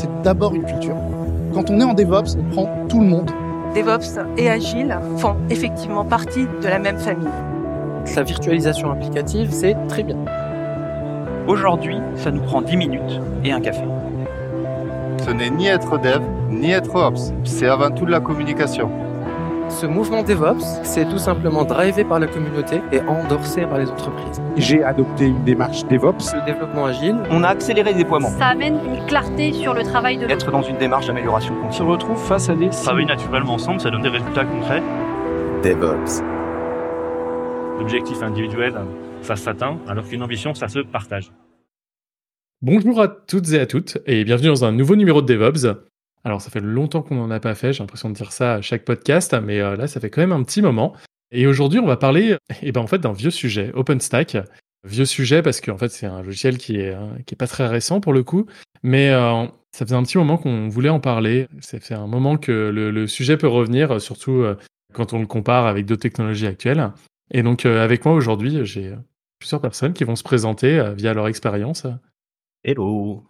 c'est d'abord une culture. Quand on est en DevOps, on prend tout le monde. DevOps et Agile font effectivement partie de la même famille. La virtualisation applicative, c'est très bien. Aujourd'hui, ça nous prend 10 minutes et un café. Ce n'est ni être dev, ni être ops. C'est avant tout de la communication. Ce mouvement DevOps, c'est tout simplement drivé par la communauté et endorsé par les entreprises. J'ai adopté une démarche DevOps. Le développement agile. On a accéléré le déploiement. Ça amène une clarté sur le travail de Être dans une démarche d'amélioration On se retrouve face à des Travailler naturellement ensemble, ça donne des résultats concrets. DevOps. L'objectif individuel, ça s'atteint, alors qu'une ambition, ça se partage. Bonjour à toutes et à toutes, et bienvenue dans un nouveau numéro de DevOps. Alors, ça fait longtemps qu'on n'en a pas fait, j'ai l'impression de dire ça à chaque podcast, mais euh, là, ça fait quand même un petit moment. Et aujourd'hui, on va parler, eh ben, en d'un vieux sujet, OpenStack. Vieux sujet parce qu'en fait, c'est un logiciel qui est, hein, qui est pas très récent pour le coup, mais euh, ça faisait un petit moment qu'on voulait en parler. Ça fait un moment que le, sujet peut revenir, surtout euh, quand on le compare avec d'autres technologies actuelles. Et donc, avec moi aujourd'hui, j'ai plusieurs personnes qui vont se présenter via leur expérience. Hello.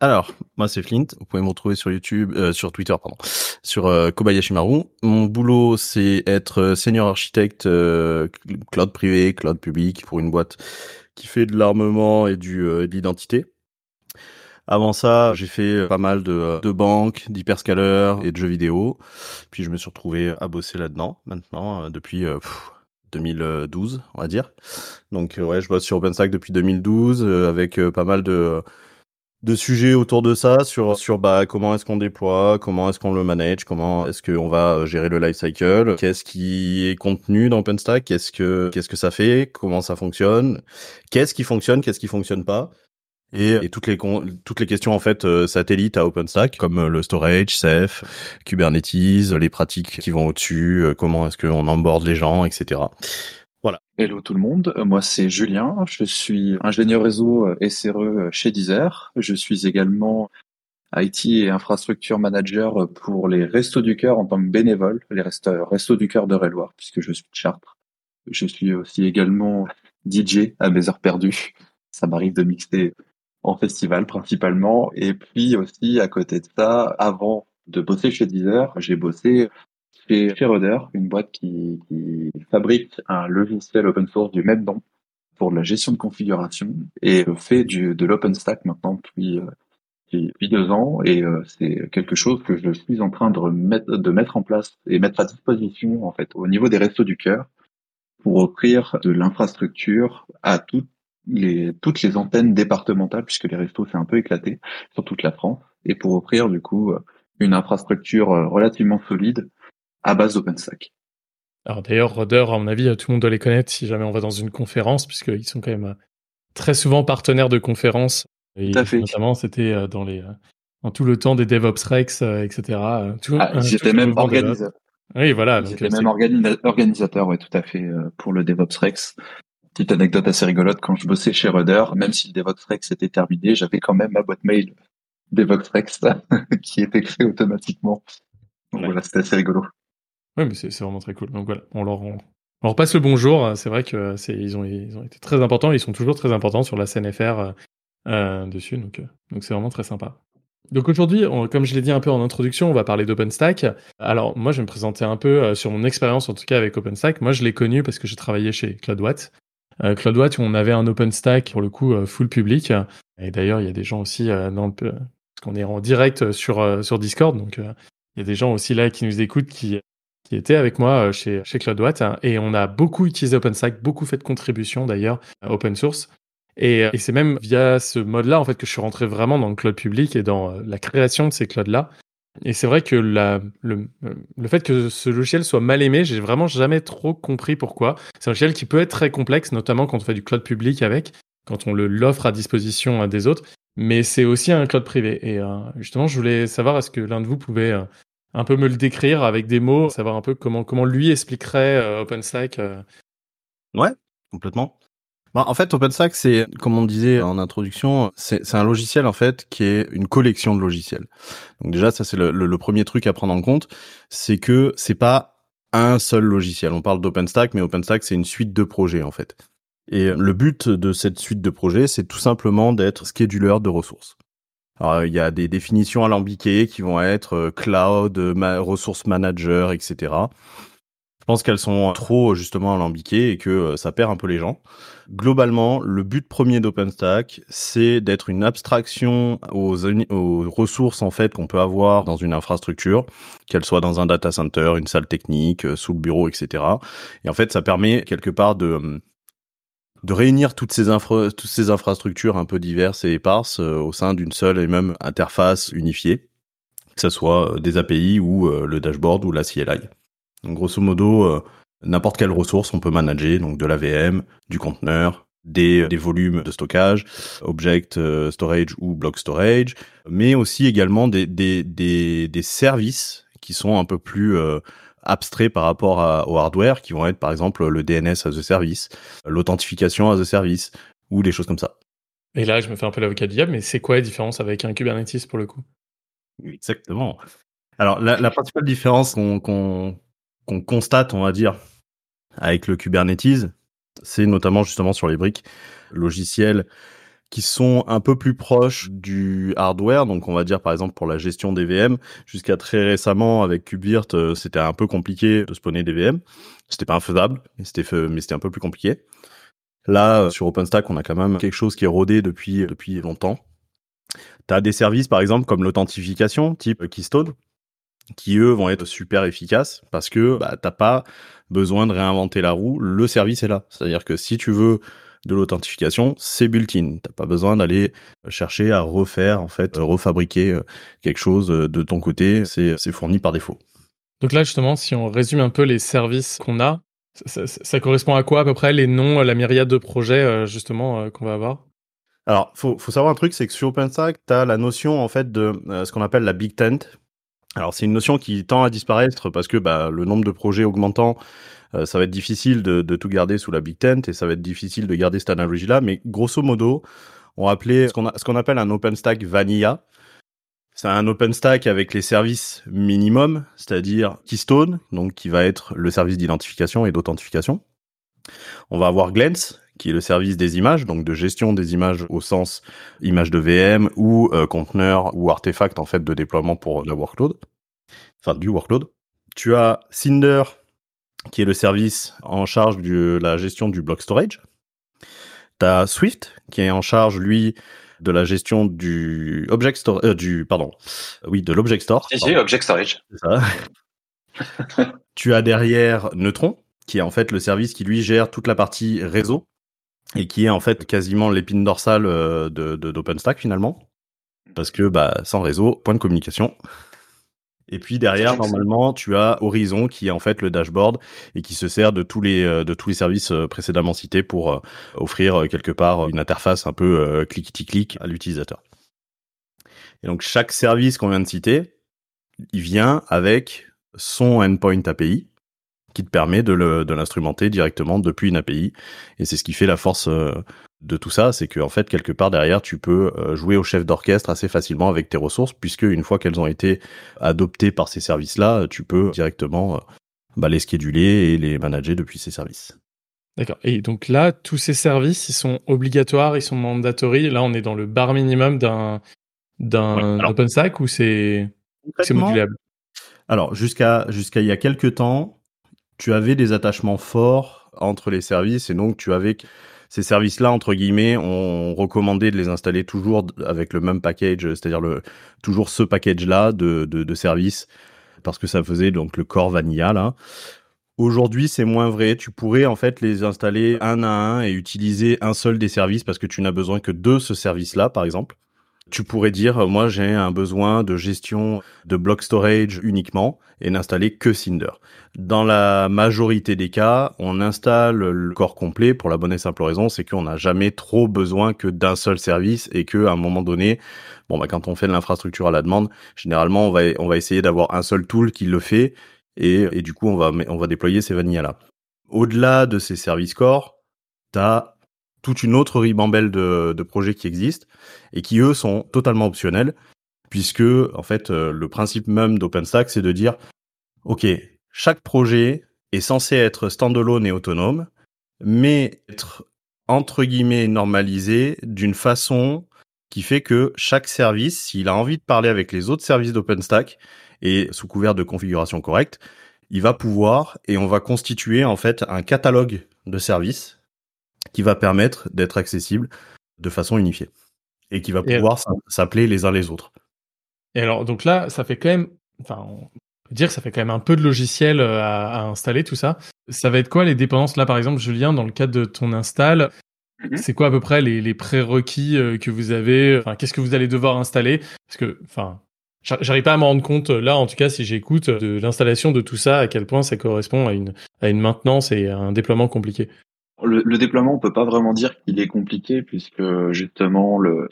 Alors, moi c'est Flint. Vous pouvez me retrouver sur YouTube, euh, sur Twitter, pardon, sur euh, Kobayashi Maru. Mon boulot, c'est être senior architecte euh, cloud privé, cloud public pour une boîte qui fait de l'armement et du euh, de l'identité. Avant ça, j'ai fait pas mal de, de banques, d'hyperscalers et de jeux vidéo. Puis je me suis retrouvé à bosser là-dedans maintenant euh, depuis euh, pff, 2012, on va dire. Donc euh, ouais, je bosse sur OpenStack depuis 2012 euh, avec euh, pas mal de de sujets autour de ça sur sur bah comment est-ce qu'on déploie, comment est-ce qu'on le manage, comment est-ce qu'on va euh, gérer le life cycle, qu'est-ce qui est contenu dans OpenStack, qu'est-ce que qu'est-ce que ça fait, comment ça fonctionne, qu'est-ce qui fonctionne, qu'est-ce qui fonctionne pas. Et, et toutes les toutes les questions en fait euh, satellites à OpenStack comme euh, le storage, Ceph, Kubernetes, les pratiques qui vont au-dessus, comment est-ce qu'on onboard les gens, etc. Hello tout le monde, moi c'est Julien, je suis ingénieur réseau SRE chez Deezer. Je suis également IT et infrastructure manager pour les Restos du Cœur en tant que bénévole, les Restos, Restos du Cœur de Réloir, puisque je suis de Chartres. Je suis aussi également DJ à mes heures perdues. Ça m'arrive de mixer en festival principalement. Et puis aussi, à côté de ça, avant de bosser chez Deezer, j'ai bossé chez chez une boîte qui, fabrique un logiciel open source du même nom pour la gestion de configuration et fait du, de l'OpenStack maintenant depuis, euh, depuis deux ans. Et euh, c'est quelque chose que je suis en train de remettre, de mettre en place et mettre à disposition en fait au niveau des restos du cœur pour offrir de l'infrastructure à toutes les toutes les antennes départementales puisque les restos c'est un peu éclaté sur toute la France et pour offrir du coup une infrastructure euh, relativement solide à base d'OpenStack. Alors d'ailleurs, Rudder, à mon avis, tout le monde doit les connaître si jamais on va dans une conférence, puisqu'ils sont quand même euh, très souvent partenaires de conférences. Et Tout à fait. Notamment, c'était euh, dans les euh, dans tout le temps des DevOps Rex, euh, etc. euh, Tout, Ah, euh, ils tout étaient le même organisateurs. Oui, voilà. Ils donc, étaient euh, même organi- organisateurs, ouais, tout à fait, euh, pour le DevOps Rex. Petite anecdote assez rigolote, quand je bossais chez Rudder, même si le DevOps Rex était terminé, j'avais quand même ma boîte mail DevOps Rex qui était créée automatiquement. Donc Ouais. voilà, c'était assez rigolo. Oui, mais c'est vraiment très cool. Donc voilà, on leur, on, leur passe le bonjour. C'est vrai que c'est ils ont été très importants. Ils sont toujours très importants sur la scène FR euh, dessus. Donc euh, donc c'est vraiment très sympa. Donc aujourd'hui, comme je l'ai dit un peu en introduction, on va parler d'OpenStack. Alors moi, je vais me présenter un peu euh, sur mon expérience en tout cas avec OpenStack. Moi, je l'ai connu parce que j'ai travaillé chez CloudWatt. Euh, CloudWatt, on avait un OpenStack pour le coup euh, full public. Et d'ailleurs, il y a des gens aussi dans parce qu'on est en direct sur sur Discord, donc il y a des gens aussi là qui nous écoutent qui qui était avec moi euh, chez, chez CloudWatt et on a beaucoup utilisé OpenStack, beaucoup fait de contributions d'ailleurs à open source. Et, euh, et c'est même via ce mode-là en fait que je suis rentré vraiment dans le cloud public et dans euh, la création de ces clouds-là. Et c'est vrai que le, euh, le fait que ce logiciel soit mal aimé, j'ai vraiment jamais trop compris pourquoi. C'est un logiciel qui peut être très complexe, notamment quand on fait du cloud public avec, quand on l'offre à disposition des autres. Mais c'est aussi un cloud privé. Et euh, justement, je voulais savoir est-ce que l'un de vous pouvait euh, un peu me le décrire avec des mots, savoir un peu comment, comment lui expliquerait euh, OpenStack. euh. Ouais, complètement. Bah, en fait, OpenStack, c'est, comme on disait en introduction, c'est un logiciel en fait qui est une collection de logiciels. Donc déjà, ça c'est le premier truc à prendre en compte, c'est que c'est pas un seul logiciel. On parle d'OpenStack, mais OpenStack c'est une suite de projets en fait. Et le but de cette suite de projets, c'est tout simplement d'être scheduler de ressources. Alors, il y a des définitions alambiquées qui vont être euh, cloud, ma ressource manager, etc. Je pense qu'elles sont trop justement alambiquées et que euh, ça perd un peu les gens. Globalement, le but premier d'OpenStack, c'est d'être une abstraction aux, aux ressources en fait qu'on peut avoir dans une infrastructure, qu'elle soit dans un data center, une salle technique, euh, sous le bureau, etc. Et en fait, ça permet quelque part de de réunir toutes ces, infrastructures un peu diverses et éparses euh, au sein d'une seule et même interface unifiée, que ce soit euh, des API ou euh, le dashboard ou la CLI. Donc grosso modo, n'importe quelle ressource on peut manager, donc de la VM, du conteneur, des, volumes de stockage, object storage ou block storage, mais aussi également des services qui sont un peu plus abstraits par rapport au hardware, qui vont être par exemple le DNS as a service, l'authentification as a service, ou des choses comme ça. Et là, je me fais un peu l'avocat du diable, mais c'est quoi la différence avec un Kubernetes pour le coup? Exactement. Alors, la, la principale différence qu'on qu'on constate, on va dire, avec le Kubernetes, c'est notamment justement sur les briques logicielles qui sont un peu plus proches du hardware. Donc, on va dire par exemple pour la gestion des VM. Jusqu'à très récemment, avec KubeVirt, euh, c'était un peu compliqué de spawner des VM. C'était pas infaisable, mais c'était un peu plus compliqué. Là, euh, sur OpenStack, on a quand même quelque chose qui est rodé depuis depuis longtemps. Tu as des services par exemple comme l'authentification type Keystone qui eux vont être super efficaces parce que bah, t'as pas besoin de réinventer la roue, le service est là. C'est-à-dire que si tu veux de l'authentification, c'est built-in. T'as pas besoin d'aller chercher à refaire, en fait, refabriquer euh, quelque chose euh, de ton côté. C'est, fourni par défaut. Donc là, justement, si on résume un peu les services qu'on a, ça, correspond à quoi à peu près les noms, la myriade de projets, euh, justement, qu'on va avoir? Alors, faut, faut savoir un truc, c'est que sur OpenStack, tu as la notion, en fait, de ce qu'on appelle la Big Tent. Alors, c'est une notion qui tend à disparaître parce que bah, le nombre de projets augmentant, euh, ça va être difficile de, tout garder sous la Big Tent et ça va être difficile de garder cette analogie-là. Mais grosso modo, on appeler ce qu'on, appelle un OpenStack Vanilla. C'est un OpenStack avec les services minimum, c'est-à-dire Keystone, donc qui va être le service d'identification et d'authentification. On va avoir Glance, qui est le service des images, donc de gestion des images au sens image de VM ou euh, conteneur ou artefact en fait de déploiement pour la workload, enfin du workload. Tu as Cinder qui est le service en charge de la gestion du block storage. Tu as Swift, qui est en charge, lui, de la gestion du object store, euh, du, pardon, oui, de l'object store. Si, object storage. Ça. tu as derrière Neutron, qui est en fait le service qui lui gère toute la partie réseau et qui est en fait quasiment l'épine dorsale euh, de d'OpenStack finalement. Parce que bah, sans réseau, point de communication. Et puis derrière, normalement, tu as Horizon qui est en fait le dashboard et qui se sert de tous les euh, de tous les services euh, précédemment cités pour euh, offrir quelque part une interface un peu clickety-click à l'utilisateur. Et donc chaque service qu'on vient de citer, il vient avec son endpoint API qui te permet de l'instrumenter directement depuis une API. Et c'est ce qui fait la force de tout ça, c'est que en fait quelque part derrière tu peux euh, jouer au chef d'orchestre assez facilement avec tes ressources puisque une fois qu'elles ont été adoptées par ces services-là, tu peux directement euh, bah, les scheduler et les manager depuis ces services. D'accord. Et donc là, tous ces services, ils sont obligatoires, ils sont mandatory. Là, on est dans le bar minimum d'un d'un OpenStack ou c'est modulable? Alors jusqu'à jusqu'à il y a quelques temps, tu avais des attachements forts entre les services et donc tu avais ces services-là, entre guillemets, ont recommandé de les installer toujours avec le même package, c'est-à-dire le toujours ce package-là de services, parce que ça faisait donc le core vanilla là. Aujourd'hui, c'est moins vrai. Tu pourrais en fait les installer un à un et utiliser un seul des services parce que tu n'as besoin que de ce service-là, par exemple. Tu pourrais dire, moi j'ai un besoin de gestion de block storage uniquement et n'installer que Cinder. Dans la majorité des cas, on installe le corps complet pour la bonne et simple raison, c'est qu'on n'a jamais trop besoin que d'un seul service et que à un moment donné, bon bah quand on fait de l'infrastructure à la demande, généralement on va on va essayer d'avoir un seul tool qui le fait et, et du coup on va on va déployer ces vanillas là. Au-delà de ces services core, tu toute une autre ribambelle de, projets qui existent et qui eux sont totalement optionnels puisque en fait euh, le principe même d'OpenStack c'est de dire ok chaque projet est censé être standalone et autonome mais être entre guillemets normalisé d'une façon qui fait que chaque service, s'il a envie de parler avec les autres services d'OpenStack et sous couvert de configuration correcte, il va pouvoir et on va constituer en fait un catalogue de services qui va permettre d'être accessible de façon unifiée et qui va Et pouvoir s'a- s'appeler les uns les autres. Et alors, donc là, ça fait quand même, enfin, on peut dire que ça fait quand même un peu de logiciel euh, à, à installer, tout ça. Ça va être quoi les dépendances? Là, par exemple, Julien, dans le cadre de ton install, c'est quoi à peu près les, les prérequis euh, que vous avez? Enfin, qu'est-ce que vous allez devoir installer? Parce que, enfin, j'a- j'arrive pas à me rendre compte, là, en tout cas, si j'écoute euh, de l'installation de tout ça, à quel point ça correspond à une, à une maintenance et à un déploiement compliqué. Le, déploiement, on peut pas vraiment dire qu'il est compliqué puisque justement le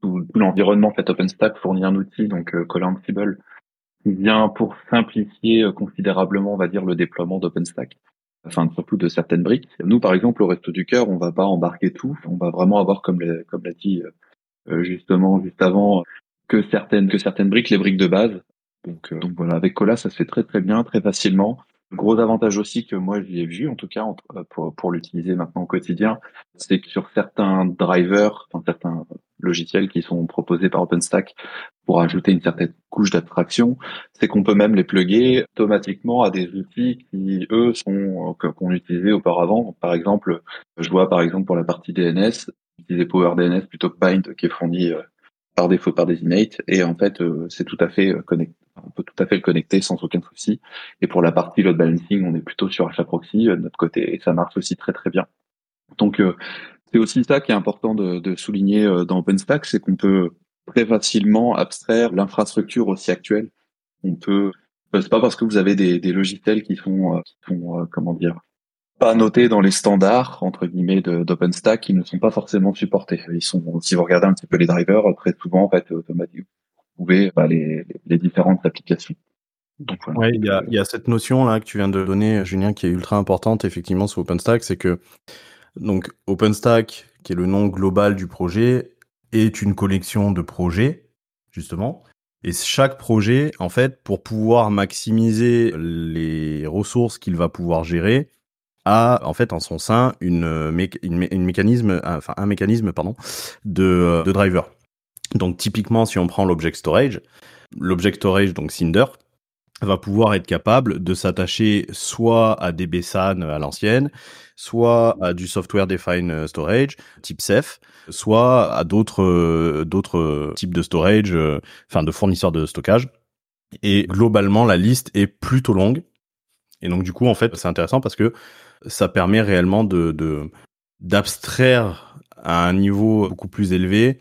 tout, l'environnement fait OpenStack fournit un outil donc euh, Ansible qui vient pour simplifier euh, considérablement, on va dire, le déploiement d'OpenStack. Enfin, surtout de certaines briques. Nous, par exemple, au Resto du Cœur, on va pas embarquer tout. On va vraiment avoir, comme l'a comme l'a dit euh, justement juste avant, que certaines que certaines briques, les briques de base. Donc, euh, donc voilà, avec Cola, ça se fait très très bien, très facilement. Gros avantage aussi que moi j'ai vu, en tout cas euh, pour, l'utiliser maintenant au quotidien, c'est que sur certains drivers, enfin, certains logiciels qui sont proposés par OpenStack pour ajouter une certaine couche d'abstraction, c'est qu'on peut même les plugger automatiquement à des outils qui eux sont euh, qu'on utilisait auparavant. Par exemple, je vois par exemple pour la partie DNS, utiliser PowerDNS plutôt que Bind qui est fourni euh, par défaut par Designate et en fait euh, c'est tout à fait euh, connecté on peut tout à fait le connecter sans aucun souci. Et pour la partie load balancing on est plutôt sur HAProxy euh, de notre côté et ça marche aussi très très bien. Donc c'est aussi ça qui est important de, de souligner dans OpenStack c'est qu'on peut très facilement abstraire l'infrastructure aussi actuelle. On peut c'est pas parce que vous avez des, des logiciels qui sont qui sont comment dire pas notés dans les standards entre guillemets d'OpenStack qui ne sont pas forcément supportés. Ils sont, si vous regardez un petit peu les drivers, très souvent en fait automatiquement vous trouvez bah, les, les différentes applications. Donc voilà. Ouais, il y a, y a cette notion là que tu viens de donner, Julien, qui est ultra importante effectivement sur OpenStack, c'est que donc OpenStack, qui est le nom global du projet, est une collection de projets justement. Et chaque projet, en fait, pour pouvoir maximiser les ressources qu'il va pouvoir gérer, a en fait en son sein une, euh, une, une mécanisme, enfin un mécanisme pardon de, euh, de driver. Donc typiquement, si on prend l'object storage, l'object storage donc Cinder va pouvoir être capable de s'attacher soit à des BSAN à l'ancienne, soit à du software defined storage type Ceph, soit à d'autres euh, d'autres types de storage, euh, enfin de fournisseurs de stockage. Et globalement, la liste est plutôt longue. Et donc du coup, en fait, c'est intéressant parce que ça permet réellement de d'abstraire à un niveau beaucoup plus élevé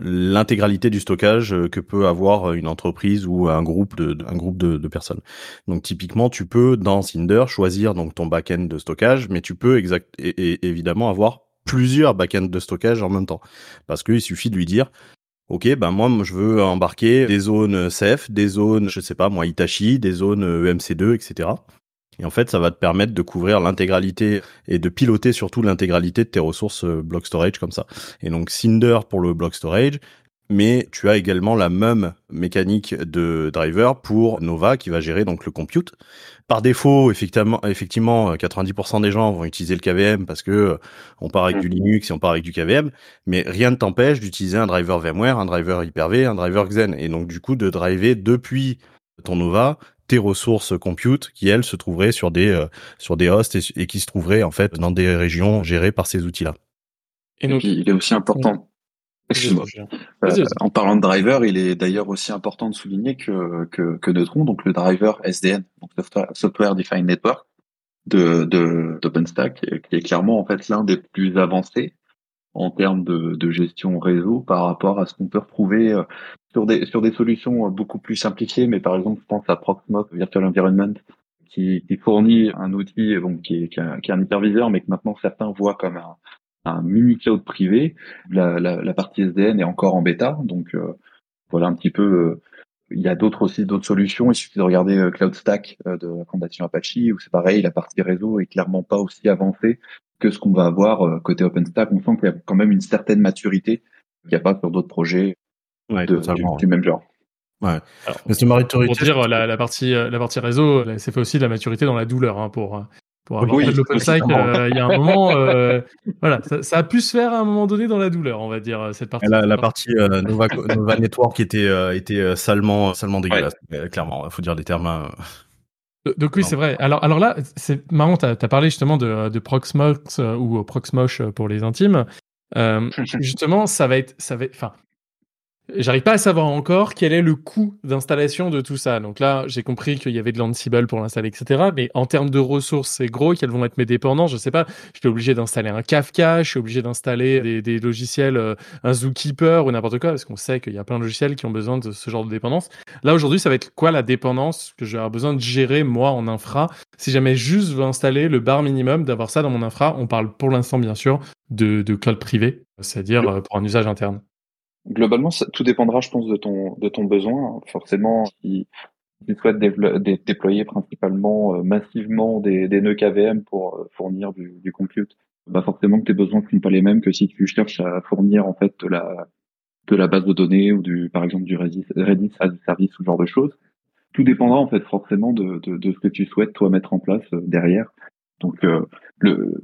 l'intégralité du stockage euh, que peut avoir une entreprise ou un groupe de un groupe de, personnes. Donc typiquement, tu peux dans Cinder choisir donc ton backend de stockage, mais tu peux exact et, évidemment avoir plusieurs backends de stockage en même temps, parce qu'il suffit de lui dire Ok, ben moi je veux embarquer des zones Ceph, des zones, je sais pas moi Hitachi, des zones E EMC2, etc. Et en fait, ça va te permettre de couvrir l'intégralité et de piloter surtout l'intégralité de tes ressources euh, block storage comme ça. Et donc Cinder pour le block storage, mais tu as également la même mécanique de driver pour Nova qui va gérer donc le compute. Par défaut, effectivement, effectivement, euh, 90% des gens vont utiliser le KVM parce que euh, on part avec du Linux et on part avec du KVM, mais rien ne t'empêche d'utiliser un driver VMware, un driver Hyper-V, un driver Xen, et donc du coup de driver depuis ton Nova tes ressources compute qui elles se trouveraient sur des euh, sur des hosts et, et qui se trouveraient en fait dans des régions gérées par ces outils-là. Et donc, puis, il est aussi important. Excuse-moi. Euh, en parlant de driver, il est d'ailleurs aussi important de souligner que, que, que Neutron, donc le driver SDN, donc Software, Defined Network de, de, d'OpenStack, qui est clairement en fait l'un des plus avancés en termes de, de gestion réseau par rapport à ce qu'on peut retrouver euh, sur des, sur des solutions euh, beaucoup plus simplifiées, mais par exemple, je pense à Proxmox Virtual Environment, qui, qui fournit un outil bon, qui, est, qui, est un, qui est un hyperviseur, mais que maintenant certains voient comme un, un mini cloud privé. La, la, la partie SDN est encore en bêta, donc euh, voilà un petit peu. euh, il y a d'autres aussi d'autres solutions. Il suffit de regarder euh, CloudStack euh, de la fondation Apache, où c'est pareil, la partie réseau est clairement pas aussi avancée que ce qu'on va avoir euh, côté OpenStack. On sent qu'il y a quand même une certaine maturité qu'il n'y a pas sur d'autres projets Ouais, de, du, ouais. même genre. Ouais. Mais ce maturité, Pour dire, la, la partie, euh, la partie réseau, c'est fait aussi de la maturité dans la douleur, hein, pour, euh, Pour avoir Oui, fait de l'OpenStack, euh, il y a un moment, euh, voilà, ça, ça a pu se faire à un moment donné dans la douleur, on va dire, euh, cette partie. La, la partie euh, Nova, Nova Network était, euh, était euh, salement, salement dégueulasse, euh, clairement. Il faut dire des termes. Donc- oui, c'est vrai. Alors, alors là, c'est marrant, tu as, parlé justement de, de Proxmox euh, ou Proxmosh euh, pour les intimes. Euh, justement, ça va être... Ça va être- Enfin, j'arrive pas à savoir encore quel est le coût d'installation de tout ça. Donc là, j'ai compris qu'il y avait de l'Ansible pour l'installer, etc. Mais en termes de ressources, c'est gros. Quelles vont être mes dépendances Je sais pas. Je suis obligé d'installer un Kafka, je suis obligé d'installer des, des logiciels, euh, un Zookeeper ou n'importe quoi, parce qu'on sait qu'il y a plein de logiciels qui ont besoin de ce genre de dépendance. Là, aujourd'hui, ça va être quoi la dépendance que avoir besoin de gérer, moi, en infra? Si jamais juste je veux installer le bar minimum, d'avoir ça dans mon infra, on parle pour l'instant, bien sûr, de, de cloud privé, c'est-à-dire euh, pour un usage interne. Globalement, ça, tout dépendra, je pense, de ton de ton besoin. Forcément, si tu souhaites déployer principalement euh, massivement des, des nœuds KVM pour euh, fournir du, du compute, bah forcément que tes besoins ne sont pas les mêmes que si tu cherches à fournir en fait de la de la base de données ou du par exemple du Redis, Redis as a service ou ce genre de choses. Tout dépendra en fait forcément de, de, de ce que tu souhaites toi mettre en place euh, derrière. Donc euh, le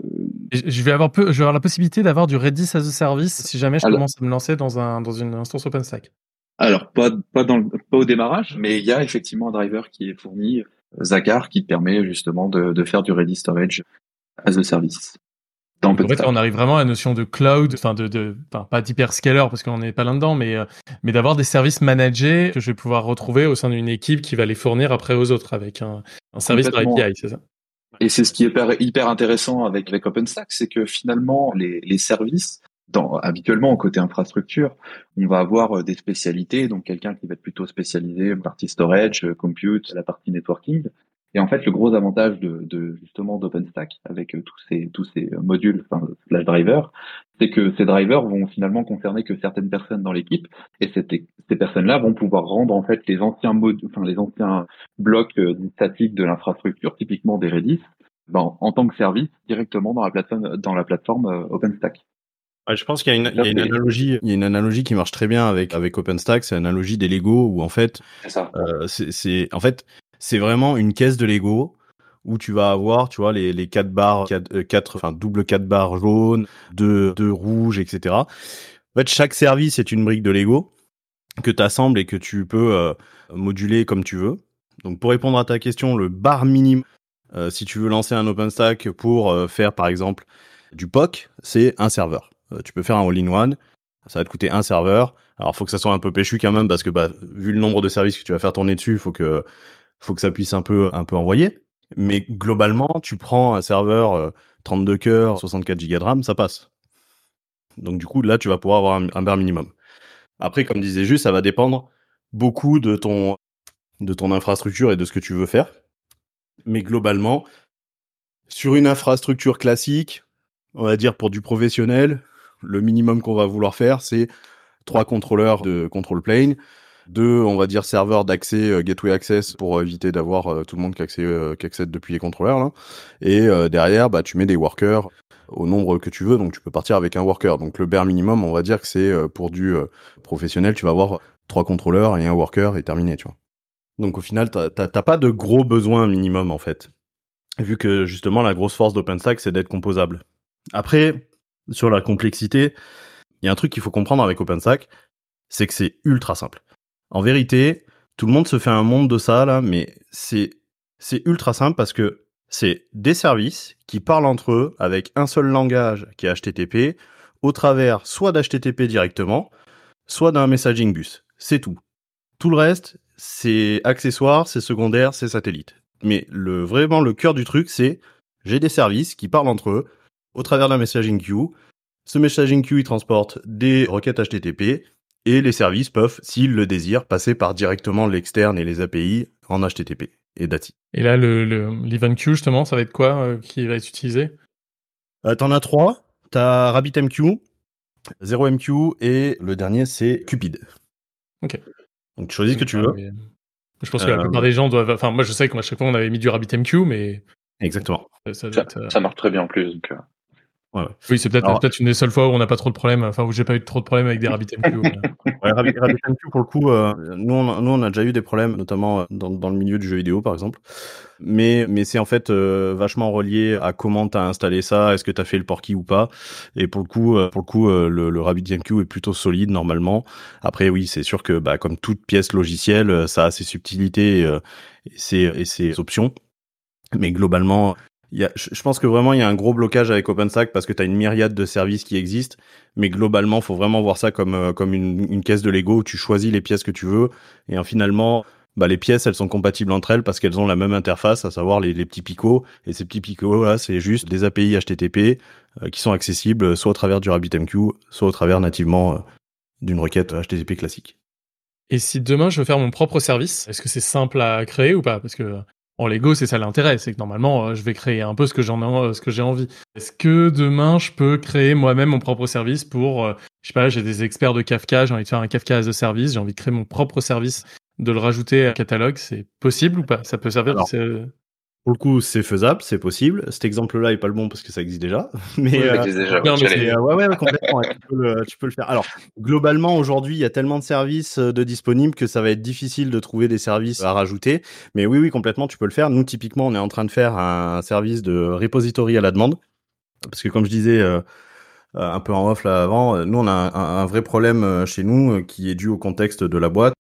Je vais avoir, peu, je vais avoir la possibilité d'avoir du Redis as a service si jamais je Alors- commence à me lancer dans, un, dans une instance OpenStack. Alors, pas, pas, dans le- pas au démarrage, mais il y a effectivement un driver qui est fourni, Zagar, qui te permet justement de, de faire du Ready Storage as a service. En fait, on arrive vraiment à la notion de cloud, enfin de, de enfin, pas d'hyperscaler parce qu'on n'est pas là-dedans, mais, euh, mais d'avoir des services managés que je vais pouvoir retrouver au sein d'une équipe qui va les fournir après aux autres avec un, un service par. API, c'est ça? Et c'est ce qui est hyper, intéressant avec, OpenStack, c'est que finalement, les, services, habituellement, côté infrastructure, on va avoir euh, des spécialités, donc quelqu'un qui va être plutôt spécialisé partie storage, euh, compute, la partie networking. Et en fait, le gros avantage de, de justement d'OpenStack avec euh, tous ces tous ces euh, modules, enfin slash drivers, c'est que ces drivers vont finalement concerner que certaines personnes dans l'équipe, et cette- ces personnes-là vont pouvoir rendre en fait les anciens modules, enfin les anciens blocs euh, statiques de l'infrastructure, typiquement des Redis, ben, en tant que service directement dans la plateforme dans la plateforme OpenStack. Ouais, je pense qu'il y a une, il y a une C'est- analogie, il y a une analogie qui marche très bien avec avec OpenStack, c'est l'analogie des Lego où en fait, euh, c'est- en fait c'est vraiment une caisse de Lego où tu vas avoir, tu vois, les quatre barres, quatre, euh, quatre enfin double quatre barres jaunes, deux deux rouges, etc. En fait, chaque service est une brique de Lego que tu assembles et que tu peux euh, moduler comme tu veux. Donc pour répondre à ta question, le bar minimum, euh, si tu veux lancer un OpenStack pour faire par exemple du POC, c'est un serveur. Tu peux faire un all-in-one, ça va te coûter un serveur. Alors faut que ça soit un peu péchu quand même parce que bah, vu le nombre de services que tu vas faire tourner dessus, faut que faut que ça puisse un peu un peu envoyer. Mais globalement, tu prends un serveur euh, 32 cœurs, 64 Go de RAM, ça passe. Donc du coup là, tu vas pouvoir avoir un, un minimum. Après, comme disait juste, ça va dépendre beaucoup de ton de ton infrastructure et de ce que tu veux faire. Mais globalement, sur une infrastructure classique, on va dire pour du professionnel, le minimum qu'on va vouloir faire, c'est trois contrôleurs de control plane, deux, on va dire serveurs d'accès, euh, gateway access pour éviter d'avoir euh, tout le monde qui, accède, euh, qui accède depuis les contrôleurs là. Et derrière, bah tu mets des workers au nombre que tu veux, donc tu peux partir avec un worker. Donc le bare minimum, on va dire que c'est pour du professionnel, tu vas avoir trois contrôleurs et un worker et terminé, tu vois. Donc au final, t'as pas de gros besoins minimum en fait, vu que justement la grosse force d'OpenStack c'est d'être composable. Après, sur la complexité, il y a un truc qu'il faut comprendre avec OpenStack, c'est que c'est ultra simple. En vérité, tout le monde se fait un monde de ça là, mais c'est c'est ultra simple parce que c'est des services qui parlent entre eux avec un seul langage qui est HTTP, au travers soit d'HTTP directement, soit d'un messaging bus. C'est tout. Tout le reste, c'est accessoire, c'est secondaire, c'est satellite. Mais le vraiment le cœur du truc, c'est j'ai des services qui parlent entre eux au travers d'un messaging queue. Ce messaging queue, il transporte des requêtes HTTP et les services peuvent, s'ils le désirent, passer par directement l'externe et les API en HTTP et DATI. Et là, le, le, l'event queue, justement, ça va être quoi euh, qui va être utilisé? Euh, T'en as trois. T'as RabbitMQ, 0MQ et le dernier c'est Cupid. Ok. Donc tu choisis ce que tu veux. Ah, mais- Je pense que la Euh, plupart des gens doivent. Enfin, moi, je sais qu'à chaque fois, on avait mis du RabbitMQ, mais Exactement. ça, ça doit Ça, être, euh, ça marche très bien en plus. Donc, euh, Ouais, ouais. Oui, c'est peut-être peut-être une des seules fois où on n'a pas trop de problèmes, enfin où j'ai pas eu trop de problèmes avec des RabbitMQ. ouais. Ouais, Rabbit- RabbitMQ, pour le coup, euh, nous, on a, nous, on a déjà eu des problèmes, notamment euh, dans, dans le milieu du jeu vidéo, par exemple. Mais, mais c'est en fait euh, vachement relié à comment tu as installé ça, est-ce que tu as fait le porky ou pas. Et pour le coup, euh, pour le, coup le, le RabbitMQ est plutôt solide normalement. Après, oui, c'est sûr que bah, comme toute pièce logicielle, ça a ses subtilités et, ses, et ses options. Mais globalement, je pense que vraiment il y a un gros blocage avec OpenStack parce que tu as une myriade de services qui existent, mais globalement, faut vraiment voir ça comme euh, comme une, une caisse de Lego où tu choisis les pièces que tu veux. Et euh, finalement bah, les pièces elles sont compatibles entre elles parce qu'elles ont la même interface, à savoir les, petits picots. Et ces petits picots là, c'est juste des API HTTP euh, qui sont accessibles soit au travers du RabbitMQ, soit au travers nativement euh, d'une requête HTTP classique. Et si demain je veux faire mon propre service, est-ce que c'est simple à créer ou pas? Parce que en Lego, c'est ça l'intérêt, c'est que normalement, euh, je vais créer un peu ce que j'en ai, euh, ce que j'ai envie. Est-ce que demain, je peux créer moi-même mon propre service pour, euh, je sais pas, j'ai des experts de Kafka, j'ai envie de faire un Kafka as a service, j'ai envie de créer mon propre service, de le rajouter à catalogue, c'est possible ou pas? Ça peut servir Alors, Pour le coup, c'est faisable, c'est possible. Cet exemple-là est pas le bon parce que ça existe déjà. Mais, Oui, ça euh, existe déjà, non, mais dire. ouais, ouais, ouais, complètement. ouais, tu, peux le, tu peux le faire. Alors, globalement, aujourd'hui, il y a tellement de services euh, de disponibles que ça va être difficile de trouver des services à rajouter. Mais oui, oui, complètement, tu peux le faire. Nous, typiquement, on est en train de faire un service de repository à la demande. Parce que comme je disais, euh, euh, un peu en off là avant, euh, nous on a un, un- un vrai problème euh, chez nous euh, qui est dû au contexte de la boîte.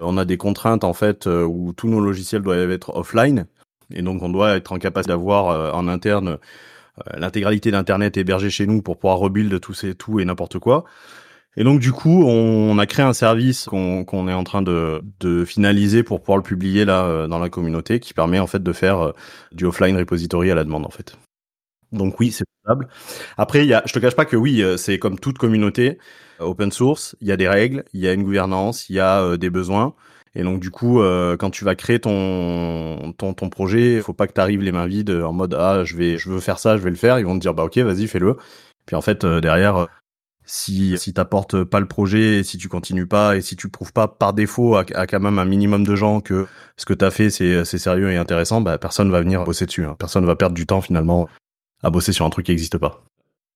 On a des contraintes en fait euh, où tous nos logiciels doivent être offline et donc on doit être en capacité d'avoir euh, en interne euh, l'intégralité d'internet hébergé chez nous pour pouvoir rebuild tout ces tout et n'importe quoi. Et donc du coup, on, a créé un service qu'on est en train de, finaliser pour pouvoir le publier là euh, dans la communauté, qui permet en fait de faire du offline repository à la demande en fait. Donc oui, c'est faisable. Après, il y je te cache pas que oui, c'est comme toute communauté open source, il y a des règles, il y a une gouvernance, il y a des besoins. Et donc du coup, euh, quand tu vas créer ton ton, ton projet, il faut pas que tu arrives les mains vides en mode ah je vais je veux faire ça, je vais le faire. Ils vont te dire bah ok vas-y fais-le. Puis en fait euh, derrière, euh, si si t'apportes pas le projet, et si tu continues pas et si tu prouves pas par défaut à, à quand même un minimum de gens que ce que t'as fait c'est c'est sérieux et intéressant, bah personne va venir bosser dessus. hein. Personne va perdre du temps finalement à bosser sur un truc qui n'existe pas.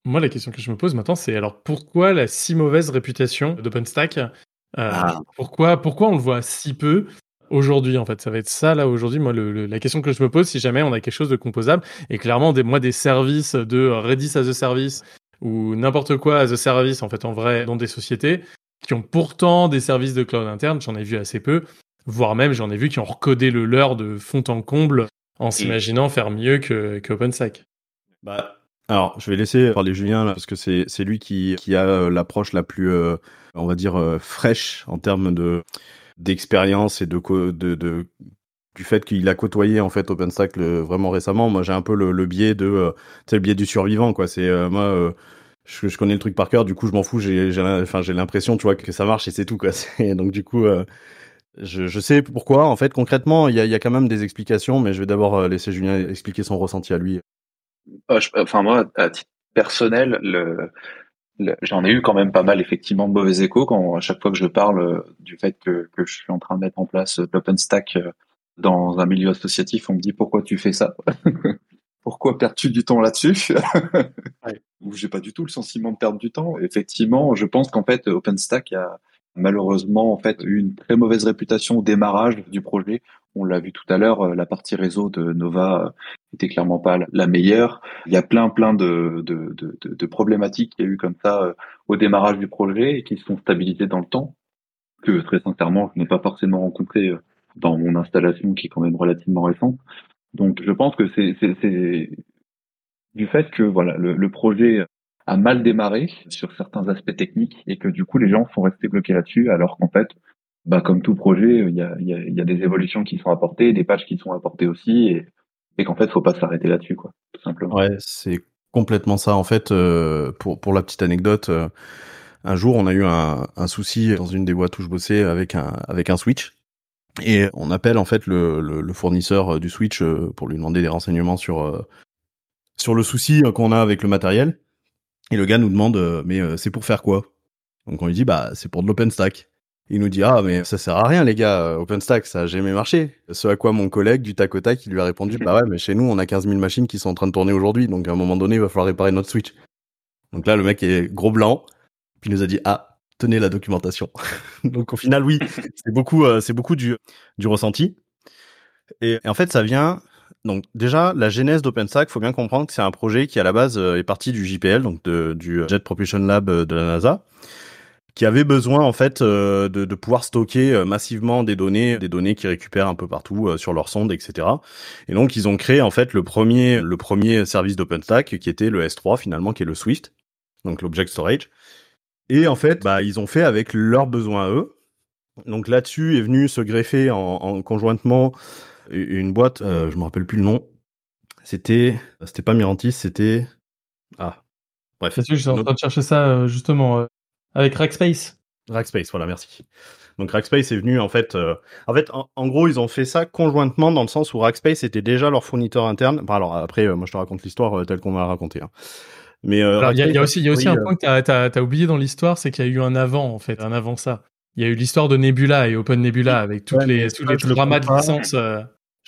Moi, la question que je me pose maintenant, c'est alors pourquoi la si mauvaise réputation d'OpenStack euh, Ah. pourquoi, pourquoi on le voit si peu aujourd'hui en fait? Ça va être ça là aujourd'hui. Moi, le- le- la question que je me pose, si jamais on a quelque chose de composable, et clairement, des, moi, des services de Redis as a service ou n'importe quoi as a service en fait en vrai dans des sociétés qui ont pourtant des services de cloud interne, j'en ai vu assez peu, voire même j'en ai vu qui ont recodé le leur de fond en comble en s'imaginant faire mieux que, que OpenStack. Bah, alors, je vais laisser parler Julien là, parce que c'est c'est lui qui qui a euh, l'approche la plus, euh, on va dire, euh, fraîche en termes de d'expérience et de, du fait qu'il a côtoyé en fait OpenStack le- vraiment récemment. Moi, j'ai un peu le, le biais de, euh, le biais du survivant quoi. C'est euh, moi. euh, je, connais le truc par cœur, du coup je m'en fous. J'ai, enfin j'ai l'impression, tu vois, que ça marche et c'est tout quoi. Donc du coup, euh, je, sais pourquoi. En fait, concrètement, il y a, y a quand même des explications, mais je vais d'abord euh, laisser Julien expliquer son ressenti à lui. Euh, enfin moi, à titre personnel, le- j'en ai eu quand même pas mal effectivement de mauvais échos quand à chaque fois que je parle euh, du fait que, que je suis en train de mettre en place euh, l'OpenStack euh, dans un milieu associatif, on me dit pourquoi tu fais ça? Pourquoi perds-tu du temps là-dessus? J'ai pas du tout le sentiment de perdre du temps. Effectivement, je pense qu'en fait OpenStack a malheureusement en fait eu une très mauvaise réputation au démarrage du projet. On l'a vu tout à l'heure, euh, la partie réseau de Nova euh, était clairement pas la- meilleure. Il y a plein plein de, de, de, de- problématiques qu'il y a eu comme ça euh, au démarrage du projet et qui se sont stabilisées dans le temps, que très sincèrement je n'ai pas forcément rencontré dans mon installation qui est quand même relativement récente. Donc je pense que c'est du fait que voilà le, le projet a mal démarré sur certains aspects techniques et que du coup les gens sont restés bloqués là-dessus alors qu'en fait bah, comme tout projet, il y a, y, y a des évolutions qui sont apportées, des patchs qui sont apportés aussi, et, et qu'en fait, faut pas s'arrêter là-dessus, quoi, tout simplement. Ouais, c'est complètement ça. En fait, euh, pour, pour la petite anecdote, euh, un jour, on a eu un, un souci dans une des boîtes où je avec un, avec un switch. Et on appelle en fait le, le, fournisseur euh, du switch pour lui demander des renseignements sur, sur le souci qu'on a avec le matériel. Et le gars nous demande, mais c'est pour faire quoi? Donc on lui dit, bah c'est pour de l'OpenStack. Il nous dit ah mais ça sert à rien les gars, euh, OpenStack ça a jamais marché. Ce à quoi mon collègue du tac au tac il lui a répondu bah ouais mais chez nous on a 15 000 machines qui sont en train de tourner aujourd'hui donc à un moment donné il va falloir réparer notre switch. Donc là le mec est gros blanc puis il nous a dit ah tenez la documentation. donc au final oui c'est beaucoup euh, c'est beaucoup du ressenti et, en fait ça vient donc déjà la genèse d'OpenStack faut bien comprendre que c'est un projet qui à la base euh, est parti du JPL donc du Jet Propulsion Lab de la NASA qui avait besoin en fait euh, de, de, pouvoir stocker euh, massivement des données, des données qui récupèrent un peu partout euh, sur leur sonde, etc. Et donc ils ont créé en fait le premier, le premier service d'OpenStack qui était le S3 finalement, qui est le Swift, donc l'Object Storage. Et en fait, bah, ils ont fait avec leurs besoins à eux. Donc là-dessus est venu se greffer en, en conjointement une boîte, je me rappelle plus le nom. C'était, c'était pas Mirantis, c'était ah bref. Je suis en train de chercher ça justement. Avec Rackspace. Rackspace, voilà, merci. Donc Rackspace est venu en fait, euh, en fait, en, en, gros, ils ont fait ça conjointement dans le sens où Rackspace était déjà leur fournisseur interne. Enfin, alors après, euh, moi, je te raconte l'histoire euh, telle qu'on m'a raconté. Hein. Mais il y, y, a aussi, il y a aussi oui, un point que tu as, oublié dans l'histoire, c'est qu'il y a eu un avant en fait, un avant ça. Il y a eu l'histoire de Nebula et Open Nebula avec toutes ouais, les tous les dramas de licence.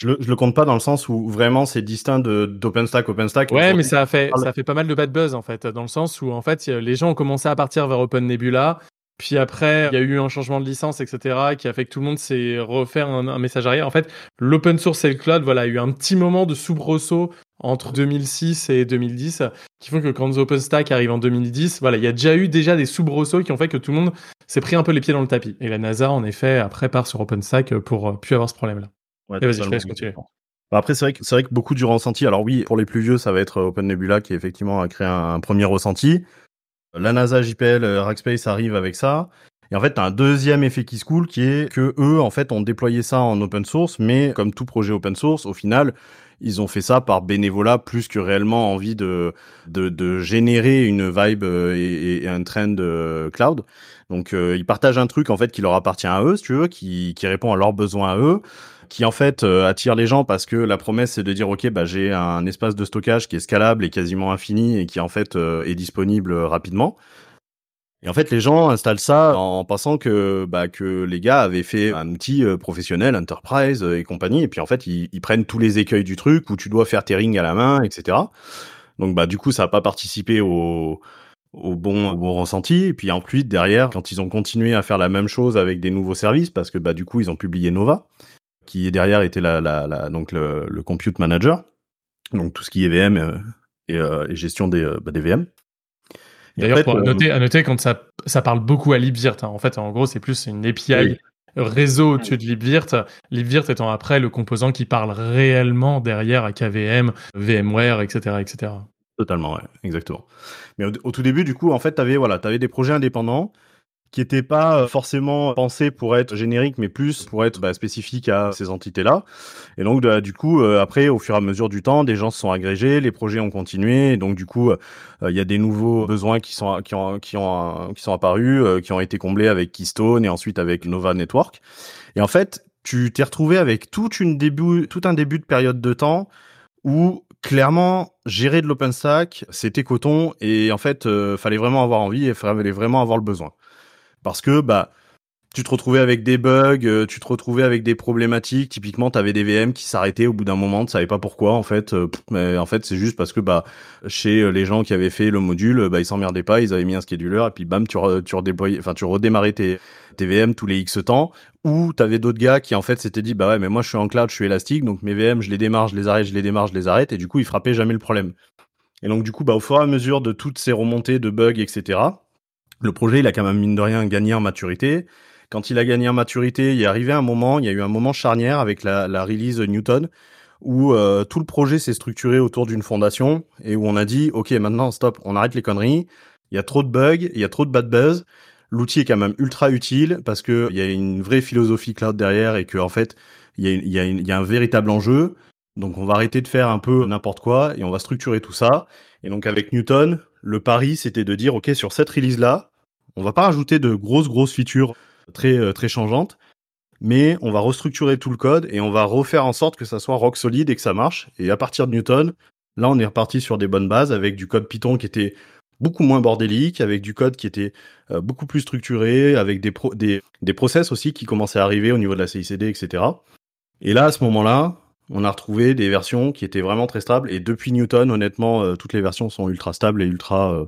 Je le, je le compte pas dans le sens où vraiment c'est distinct de d'OpenStack, OpenStack. Ouais, mais ça a fait ça a fait pas mal de bad buzz en fait, dans le sens où en fait les gens ont commencé à partir vers Open Nebula, puis après il y a eu un changement de licence, etc., qui a fait que tout le monde s'est refaire un, un, message arrière. En fait, l'open source et le cloud, voilà, il y a eu un petit moment de soubresaut entre 2006 et 2010, qui font que quand OpenStack arrive en 2010, voilà, il y a déjà eu déjà des soubresauts qui ont fait que tout le monde s'est pris un peu les pieds dans le tapis. Et la NASA, en effet, après part sur OpenStack pour plus avoir ce problème-là. Ouais, vas-y, je laisse continuer. Bah après, c'est vrai, que, c'est vrai que beaucoup du ressenti. Alors oui, pour les plus vieux, ça va être Open Nebula qui effectivement a créé un, un premier ressenti. La NASA, JPL, Rackspace arrive avec ça. Et en fait, t'as un deuxième effet qui se coule qui est que eux, en fait, ont déployé ça en open source, mais comme tout projet open source, au final, ils ont fait ça par bénévolat plus que réellement envie de de, de générer une vibe et, et un trend cloud. Donc, euh, ils partagent un truc en fait qui leur appartient à eux, si tu veux, qui qui répond à leurs besoins à eux qui en fait euh, attire les gens parce que la promesse c'est de dire ok bah j'ai un espace de stockage qui est scalable et quasiment infini et qui en fait euh, est disponible rapidement. Et en fait les gens installent ça en pensant que bah que les gars avaient fait un outil euh, professionnel, enterprise et compagnie et puis en fait ils, prennent tous les écueils du truc où tu dois faire tes rings à la main etc. Donc bah du coup ça a pas participé au au bon, au bon ressenti. Et puis ensuite, derrière, quand ils ont continué à faire la même chose avec des nouveaux services, parce que bah, du coup, ils ont publié Nova, qui derrière était la, la, la donc le, le, compute manager, donc tout ce qui est VM euh, et, euh, et, gestion des, euh, bah, des VM. D'ailleurs, pour noter, à noter quand ça, ça parle beaucoup à LibVirt. Hein. En fait, en gros, c'est plus une API oui. réseau au-dessus de LibVirt. LibVirt étant après le composant qui parle réellement derrière à KVM, VMware, etc., etc. Totalement, ouais, exactement. Mais au, au, tout début, du coup, en fait, tu avais, voilà, avais des projets indépendants qui n'était pas forcément pensé pour être générique, mais plus pour être bah, spécifique à ces entités-là. Et donc, bah, du coup, euh, après, au fur et à mesure du temps, des gens se sont agrégés, les projets ont continué, et donc du coup, euh, il euh, y a des nouveaux besoins qui sont qui ont qui ont qui sont apparus, euh, qui ont été comblés avec Keystone et ensuite avec Nova Network. Et en fait, tu t'es retrouvé avec toute une début, tout un début de période de temps où clairement gérer de l'OpenStack, c'était coton et en fait, euh, fallait vraiment avoir envie et fallait vraiment avoir le besoin parce que bah tu te retrouvais avec des bugs, euh, tu te retrouvais avec des problématiques. Typiquement, tu avais des VM qui s'arrêtaient au bout d'un moment, tu savais pas pourquoi en fait. Euh, mais en fait, c'est juste parce que bah chez euh, les gens qui avaient fait le module, bah ils s'emmerdaient pas, ils avaient mis un scheduler et puis bam, tu tu enfin tu redémarrais tes, VM tous les X temps. Ou t'avais d'autres gars qui en fait s'étaient dit bah ouais mais moi je suis en cloud, je suis élastique, donc mes VM je les démarre, je les arrête, je les démarre, je les arrête et du coup ils frappaient jamais le problème. Et donc du coup bah au fur et à mesure de toutes ces remontées de bugs etc le projet, il a quand même, mine de rien, gagné en maturité. Quand il a gagné en maturité, il est arrivé un moment, il y a eu un moment charnière avec la, la release Newton, où euh, tout le projet s'est structuré autour d'une fondation et où on a dit, OK, maintenant, stop, on arrête les conneries. Il y a trop de bugs, il y a trop de bad buzz. L'outil est quand même ultra utile parce que il y a une vraie philosophie cloud derrière et que en fait, il y a un véritable enjeu. Donc, on va arrêter de faire un peu n'importe quoi et on va structurer tout ça. Et donc, avec Newton, le pari, c'était de dire, OK, sur cette release-là, on va pas rajouter de grosses grosses features très euh, très changeantes, mais on va restructurer tout le code et on va refaire en sorte que ça soit rock solide et que ça marche. Et à partir de Newton, là on est reparti sur des bonnes bases avec du code Python qui était beaucoup moins bordélique, avec du code qui était euh, beaucoup plus structuré, avec des, pro des, des process aussi qui commençaient à arriver au niveau de la CICD, etc. Et là, à ce moment-là, on a retrouvé des versions qui étaient vraiment très stables. Et depuis Newton, honnêtement, euh, toutes les versions sont ultra stables et ultra,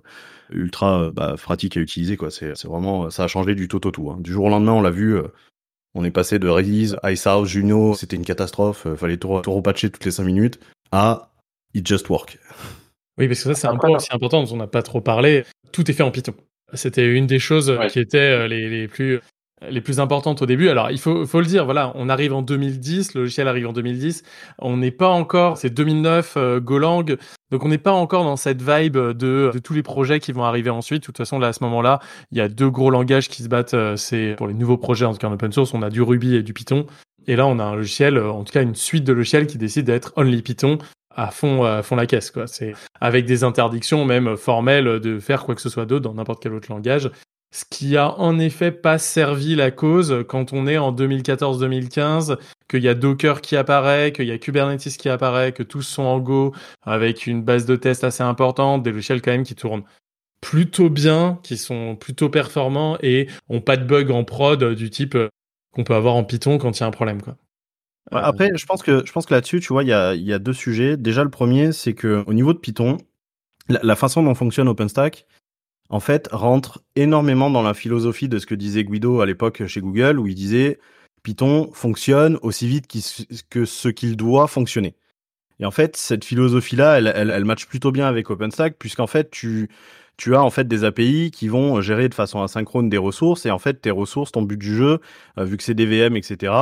ultra bah, pratiques à utiliser. Quoi. C'est, c'est vraiment, ça a changé du tout au tout. Hein. Du jour au lendemain, on l'a vu. on est passé de Redis, Icehouse, Juno, c'était une catastrophe. fallait tout, tout repatcher toutes les 5 minutes. À It Just Work. Oui, parce que ça, c'est un point aussi important dont on n'a pas trop parlé. Tout est fait en Python. C'était une des choses qui étaient les, les, plus les plus importantes au début. Alors, il faut, faut le dire, voilà, on arrive en 2010, le logiciel arrive en 2010. On n'est pas encore, c'est 2009, euh, Golang. Donc, on n'est pas encore dans cette vibe de, de, tous les projets qui vont arriver ensuite. De toute façon, là, à ce moment-là, il y a deux gros langages qui se battent. Euh, c'est pour les nouveaux projets, en tout cas en open source, on a du Ruby et du Python. Et là, on a un logiciel, euh, en tout cas une suite de logiciels qui décide d'être only Python à fond, à fond la caisse, quoi. C'est avec des interdictions même formelles de faire quoi que ce soit d'autre dans n'importe quel autre langage. Ce qui a en effet pas servi la cause quand on est en 2014-2015, qu'il y a Docker qui apparaît, qu'il y a Kubernetes qui apparaît, que tous sont en Go avec une base de test assez importante, des logiciels quand même qui tournent plutôt bien, qui sont plutôt performants et ont pas de bugs en prod du type euh, qu'on peut avoir en Python quand il y a un problème, après, je pense que là-dessus, tu vois, il y a deux sujets. Déjà, le premier, c'est que au niveau de Python, la, façon dont fonctionne OpenStack, en fait, rentre énormément dans la philosophie de ce que disait Guido à l'époque chez Google, où il disait Python fonctionne aussi vite que ce qu'il doit fonctionner. Et en fait, cette philosophie-là, elle, elle, elle match plutôt bien avec OpenStack, puisqu'en fait, tu, tu as en fait des API qui vont gérer de façon asynchrone des ressources, et en fait, tes ressources, ton but du jeu, euh, vu que c'est des VM, etc.,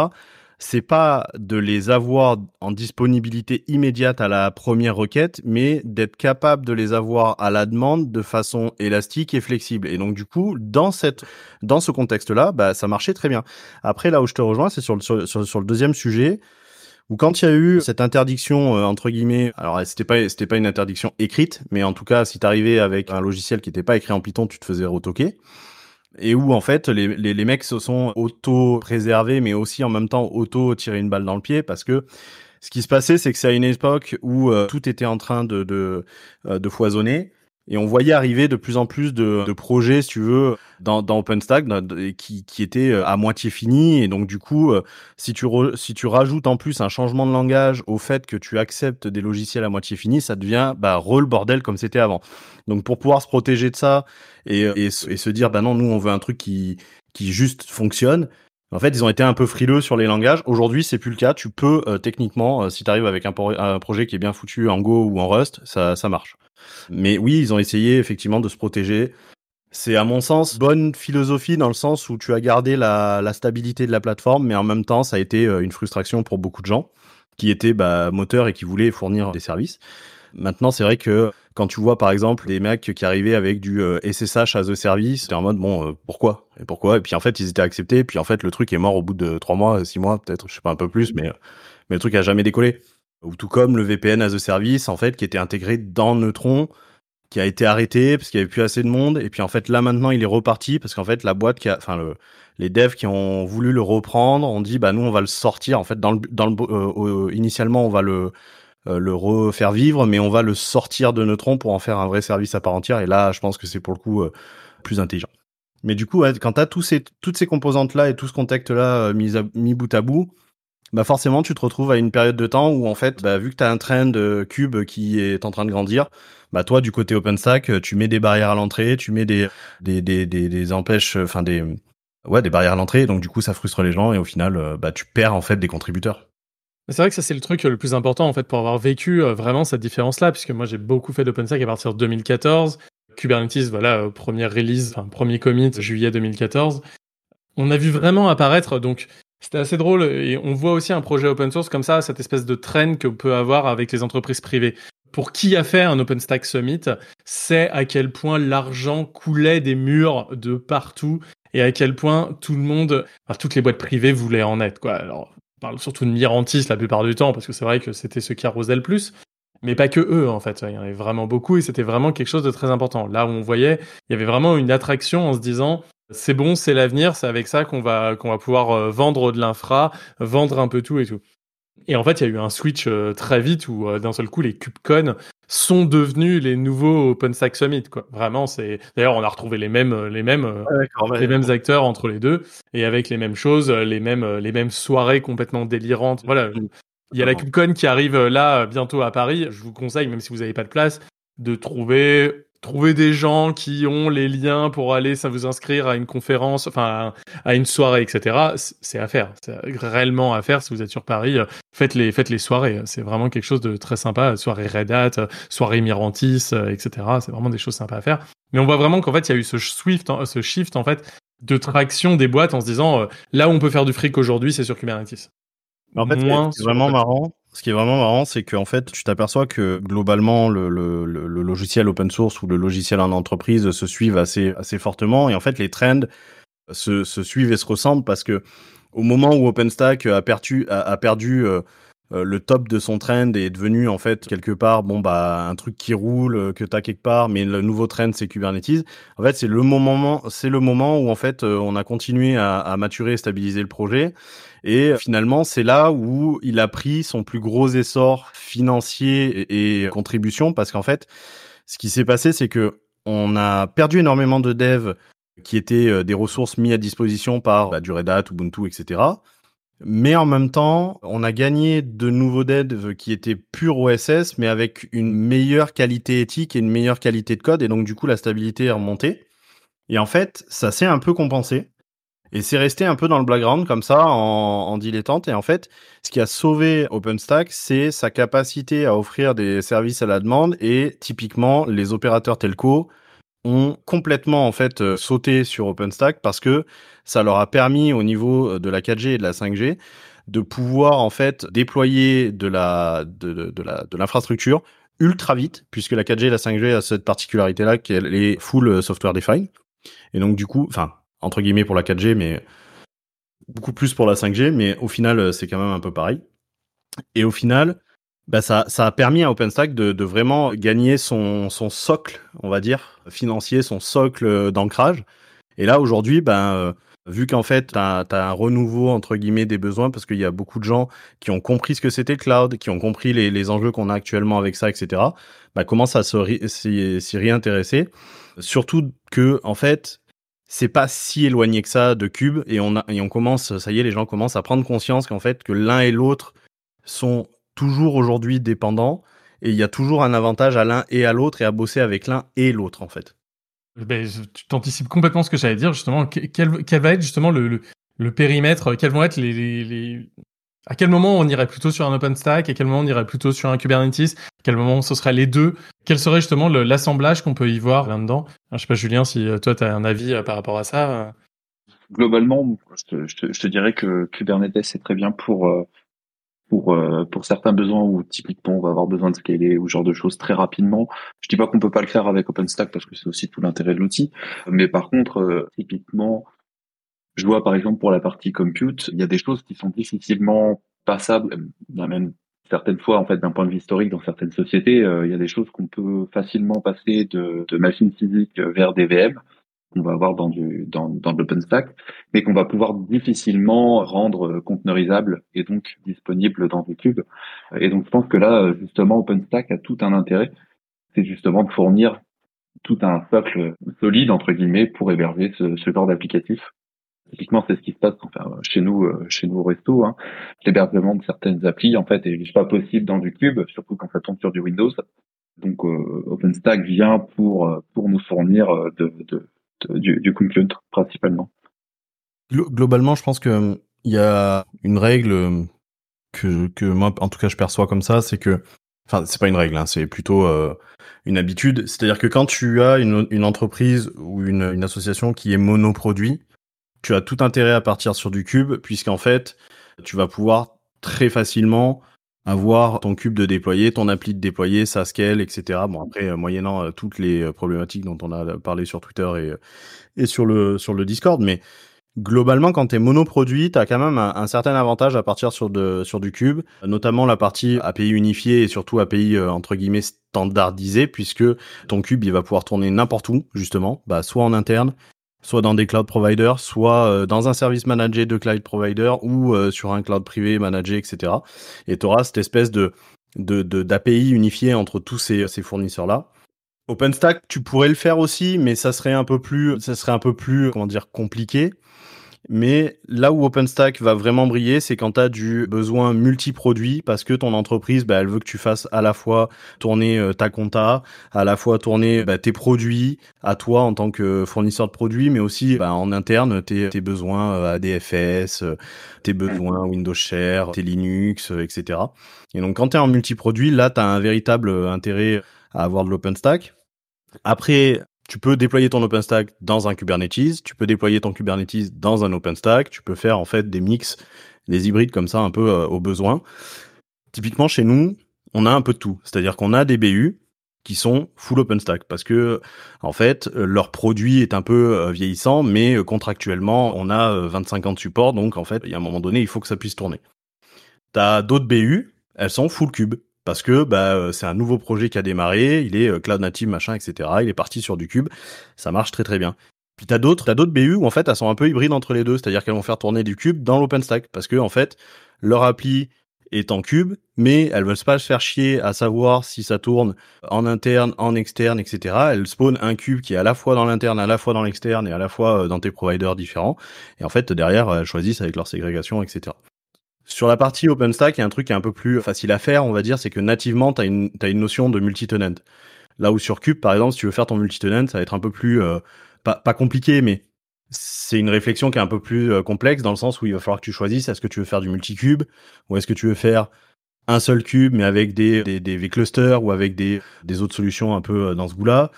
c'est pas de les avoir en disponibilité immédiate à la première requête, mais d'être capable de les avoir à la demande de façon élastique et flexible. Et donc du coup, dans cette, dans ce contexte-là, bah, ça marchait très bien. Après, là où je te rejoins, c'est sur le, sur, sur, le deuxième sujet où quand il y a eu cette interdiction euh, entre guillemets, alors c'était pas c'était pas une interdiction écrite, mais en tout cas si tu arrivais avec un logiciel qui n'était pas écrit en Python, tu te faisais retoquer et où en fait les, les, les mecs se sont auto-préservés, mais aussi en même temps auto-tiré une balle dans le pied parce que ce qui se passait, c'est que c'est à une époque où euh, tout était en train de, de, euh, de foisonner. Et on voyait arriver de plus en plus de, de projets, si tu veux, dans, dans OpenStack, qui, qui étaient euh, à moitié finis. Et donc, du coup, si tu, si tu rajoutes en plus un changement de langage au fait que tu acceptes des logiciels à moitié finis, ça devient bah, le bordel comme c'était avant. Donc, pour pouvoir se protéger de ça et, et, et, se dire, bah non, nous, on veut un truc qui, qui juste fonctionne. En fait, ils ont été un peu frileux sur les langages. Aujourd'hui, c'est plus le cas. Tu peux techniquement, si tu arrives avec un, un, projet qui est bien foutu en Go ou en Rust, ça, ça marche. Mais oui, ils ont essayé effectivement de se protéger. C'est à mon sens bonne philosophie dans le sens où tu as gardé la, stabilité de la plateforme, mais en même temps, ça a été euh, une frustration pour beaucoup de gens qui étaient bah, moteurs et qui voulaient fournir des services. Maintenant, c'est vrai que quand tu vois par exemple des mecs qui arrivaient avec du SSH as a service, t'es en mode bon euh, pourquoi? Et pourquoi? Et puis en fait ils étaient acceptés et puis en fait le truc est mort au bout de trois mois, six mois peut-être, je sais pas un peu plus, mais mais le truc a jamais décollé ou tout comme le VPN as a service en fait qui était intégré dans Neutron qui a été arrêté parce qu'il y avait plus assez de monde et puis en fait là maintenant il est reparti parce qu'en fait la boîte qui a enfin le les devs qui ont voulu le reprendre ont dit bah nous on va le sortir en fait dans le dans le euh, initialement on va le euh, le refaire vivre mais on va le sortir de Neutron pour en faire un vrai service à part entière et là je pense que c'est pour le coup euh, plus intelligent. Mais du coup, quand t'as tous ces, toutes ces composantes là et tout ce contexte là mis, mis bout à bout, bah forcément tu te retrouves à une période de temps où en fait, bah, vu que tu as un trend cube qui est en train de grandir, bah toi du côté OpenStack, tu mets des barrières à l'entrée, tu mets des des des des, empêches, enfin des ouais des barrières à l'entrée, donc du coup ça frustre les gens et au final euh, bah tu perds en fait des contributeurs. C'est vrai que ça c'est le truc le plus important en fait pour avoir vécu euh, vraiment cette différence là, puisque moi j'ai beaucoup fait d'OpenStack à partir de 2014. Kubernetes, voilà, euh, première release, premier commit juillet 2014. On a vu vraiment apparaître donc c'était assez drôle et on voit aussi un projet open source comme ça, cette espèce de traîne que peut avoir avec les entreprises privées. Pour qui a fait un OpenStack Summit, c'est à quel point l'argent coulait des murs de partout et à quel point tout le monde, enfin, toutes les boîtes privées voulaient en être. Quoi. Alors, on parle surtout de Mirantis la plupart du temps parce que c'est vrai que c'était ce qui arrosait le plus. Mais pas que eux, en fait. Il y en avait vraiment beaucoup et c'était vraiment quelque chose de très important. Là où on voyait, il y avait vraiment une attraction en se disant, c'est bon, c'est l'avenir, c'est avec ça qu'on va qu'on va pouvoir euh, vendre de l'infra, vendre un peu tout et tout. Et en fait, il y a eu un switch euh, très vite où euh, d'un seul coup les KubeCon sont devenus les nouveaux OpenStack Summit. Quoi. Vraiment, c'est. D'ailleurs, on a retrouvé les mêmes, les mêmes, euh, les mêmes acteurs entre les deux et avec les mêmes choses, les mêmes, les mêmes soirées complètement délirantes. Voilà. Il y a la KubeCon qui arrive là bientôt à Paris. Je vous conseille, même si vous n'avez pas de place, de trouver trouver des gens qui ont les liens pour aller ça vous inscrire à une conférence, enfin à une soirée, etc. C'est à faire, c'est réellement à faire si vous êtes sur Paris. Euh, faites les faites les soirées, c'est vraiment quelque chose de très sympa. Soirée Red Hat, soirée Mirantis, euh, etc. C'est vraiment des choses sympas à faire. Mais on voit vraiment qu'en fait il y a eu ce shift, ce shift en fait de traction des boîtes en se disant euh, là où on peut faire du fric aujourd'hui, c'est sur Kubernetes. En fait, c'est vraiment marrant, ce qui est vraiment marrant, c'est qu'en fait, tu t'aperçois que globalement, le, le, le, logiciel open source ou le logiciel en entreprise se suivent assez, assez fortement. Et en fait, les trends se, se suivent et se ressemblent parce que au moment où OpenStack a perdu, a, perdu euh, euh, le top de son trend et est devenu en fait quelque part bon bah un truc qui roule euh, que t'as quelque part mais le nouveau trend c'est Kubernetes en fait c'est le moment c'est le moment où en fait on a continué à, à maturer et stabiliser le projet et finalement, c'est là où il a pris son plus gros essor financier et, contribution parce qu'en fait, ce qui s'est passé, c'est que on a perdu énormément de devs qui étaient euh, des ressources mises à disposition par bah, du Red Hat, Ubuntu, etc. Mais en même temps, on a gagné de nouveaux devs qui étaient purs OSS, mais avec une meilleure qualité éthique et une meilleure qualité de code, et donc du coup la stabilité est remontée. Et en fait, ça s'est un peu compensé. Et c'est resté un peu dans le background comme ça, en, dilettante. Et en fait, ce qui a sauvé OpenStack, c'est sa capacité à offrir des services à la demande. Et typiquement, les opérateurs telco ont complètement en fait euh, sauté sur OpenStack parce que ça leur a permis au niveau de la 4G et de la 5G de pouvoir en fait déployer de la de, de, l'infrastructure ultra vite puisque la 4G et la 5G a cette particularité là qu'elle est full software defined et donc du coup enfin entre guillemets pour la 4G, mais beaucoup plus pour la 5G, mais au final, euh, c'est quand même un peu pareil. Et au final, bah ça, ça a permis à OpenStack de, de vraiment gagner son, son socle, on va dire, financier, son socle euh, d'ancrage. Et là, aujourd'hui, ben, vu qu'en fait, tu as, un renouveau, entre guillemets, des besoins, parce qu'il y a beaucoup de gens qui ont compris ce que c'était le cloud, qui ont compris les, les enjeux qu'on a actuellement avec ça, etc., bah, commencent à s'y réintéresser? Surtout que, en fait, c'est pas si éloigné que ça de Cube et on, commence, ça y est, les gens commencent à prendre conscience qu'en fait, que l'un et l'autre sont toujours aujourd'hui dépendants et il y a toujours un avantage à l'un et à l'autre et à bosser avec l'un et l'autre en fait. Ben, tu t'anticipes complètement ce que j'allais dire justement. Quel, quel, va être justement le, le, périmètre Quels vont être les, à quel moment on irait plutôt sur un OpenStack À quel moment on irait plutôt sur un Kubernetes? À quel moment ce serait les deux? Quel serait justement l'assemblage qu'on peut y voir là-dedans? Je sais pas, Julien, si euh, toi, tu as un avis euh, par rapport à ça euh. Globalement, je te, dirais que Kubernetes, c'est très bien pour, pour, pour certains besoins où typiquement on va avoir besoin de scaler ou ce genre de choses très rapidement. Je dis pas qu'on peut pas le faire avec OpenStack parce que c'est aussi tout l'intérêt de l'outil. Mais par contre, typiquement, je vois par exemple pour la partie compute, il y a des choses qui sont difficilement passables, même certaines fois en fait d'un point de vue historique dans certaines sociétés, euh, il y a des choses qu'on peut facilement passer de, de machines physiques vers des VM qu'on va avoir dans du dans, dans l'OpenStack, mais qu'on va pouvoir difficilement rendre conteneurisable et donc disponible dans du cube. Et donc je pense que là justement OpenStack a tout un intérêt, c'est justement de fournir tout un socle solide entre guillemets pour héberger ce, ce genre d'applicatif Typiquement, c'est ce qui se passe chez nous, euh, chez nous au resto. Hein. L'hébergement de certaines applis, en fait, est pas possible dans du cube, surtout quand ça tombe sur du Windows. Donc, euh, OpenStack vient pour euh, pour nous fournir du, du compute principalement. Globalement, je pense que il y a une règle que que moi, en tout cas, je perçois comme ça, c'est que, enfin, c'est pas une règle, hein, c'est plutôt une habitude. C'est-à-dire que quand tu as une, une entreprise ou une, une association qui est monoproduit, tu as tout intérêt à partir sur du cube, puisqu'en fait, tu vas pouvoir très facilement avoir ton cube de déployer, ton appli de déployer, sa scale, etc. Bon après, euh, moyennant euh, toutes les euh, problématiques dont on a parlé sur Twitter et, sur le sur Discord, mais globalement, quand tu es monoproduit, tu as quand même un, certain avantage à partir sur du cube, notamment la partie API unifiée et surtout API entre guillemets standardisée, puisque ton cube, il va pouvoir tourner n'importe où, justement, bah, soit en interne, soit dans des cloud providers, soit euh, dans un service managé de cloud provider ou euh, sur un cloud privé managé, etc. Et tu auras cette espèce de d'API unifiées entre tous ces, ces fournisseurs là. OpenStack, tu pourrais le faire aussi, mais ça serait un peu plus, ça serait un peu plus, comment dire, compliqué. Mais là où OpenStack va vraiment briller, c'est quand tu as du besoin multi-produit parce que ton entreprise, bah, elle veut que tu fasses à la fois tourner euh, ta compta, à la fois tourner bah, tes produits à toi en tant que fournisseur de produits, mais aussi bah, en interne tes, tes besoins euh, ADFS, euh, tes besoins Windows Share, tes Linux, etc. Et donc quand tu es en multi-produit, là, tu as un véritable intérêt à avoir de l'OpenStack. Après, tu peux déployer ton OpenStack dans un Kubernetes, tu peux déployer ton Kubernetes dans un OpenStack, tu peux faire en fait des mix, des hybrides comme ça un peu euh, au besoin. Typiquement chez nous, on a un peu de tout, c'est-à-dire qu'on a des BU qui sont full OpenStack parce que en fait leur produit est un peu euh, vieillissant, mais euh, contractuellement on a 25 ans de support, donc en fait il y a un moment donné il faut que ça puisse tourner. T'as d'autres BU, elles sont full cube parce que bah, euh, c'est un nouveau projet qui a démarré, il est euh, cloud native machin etc. Il est parti sur du cube, ça marche très très bien. Puis t'as d'autres, t'as d'autres BU où en fait elles sont un peu hybrides entre les deux, c'est-à-dire qu'elles vont faire tourner du cube dans l'OpenStack parce que en fait leur appli est en cube, mais elles veulent pas se faire chier à savoir si ça tourne en interne, en externe, etc. Elles spawnent un cube qui est à la fois dans l'interne, à la fois dans l'externe et à la fois euh, dans tes providers différents. Et en fait derrière elles choisissent avec leur ségrégation, etc. Sur la partie OpenStack, il y a un truc qui est un peu plus facile à faire, on va dire, c'est que nativement, tu as une, notion de multi-tenant. Là où sur Cube, par exemple, si tu veux faire ton multi-tenant, ça va être un peu plus, euh, pas, compliqué, mais c'est une réflexion qui est un peu plus euh, complexe dans le sens où il va falloir que tu choisisses est-ce que tu veux faire du multi-cube ou est-ce que tu veux faire un seul cube mais avec des, V-clusters ou avec des, des autres solutions un peu euh, dans ce goût-là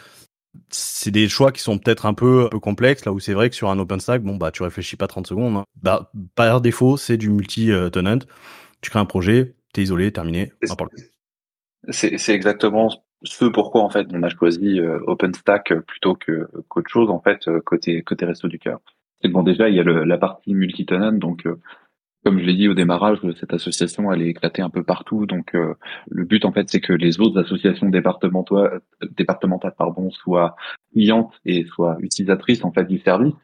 c'est des choix qui sont peut-être un peu, un peu complexes, là où c'est vrai que sur un OpenStack, bon, bah, tu réfléchis pas 30 secondes. Hein. Bah, par défaut, c'est du multi-tenant. Tu crées un projet, t'es isolé, terminé, C'est exactement ce pourquoi, en fait, on a choisi euh, OpenStack plutôt que qu'autre chose, en fait, euh, côté, côté Resto du Cœur. Et bon, déjà, il y a le, la partie multi-tenant, donc, euh, comme je l'ai dit au démarrage, cette association, elle est éclatée un peu partout. Donc, euh, le but, en fait, c'est que les autres associations départementales, départementales pardon, soient clientes et soient utilisatrices en fait du service.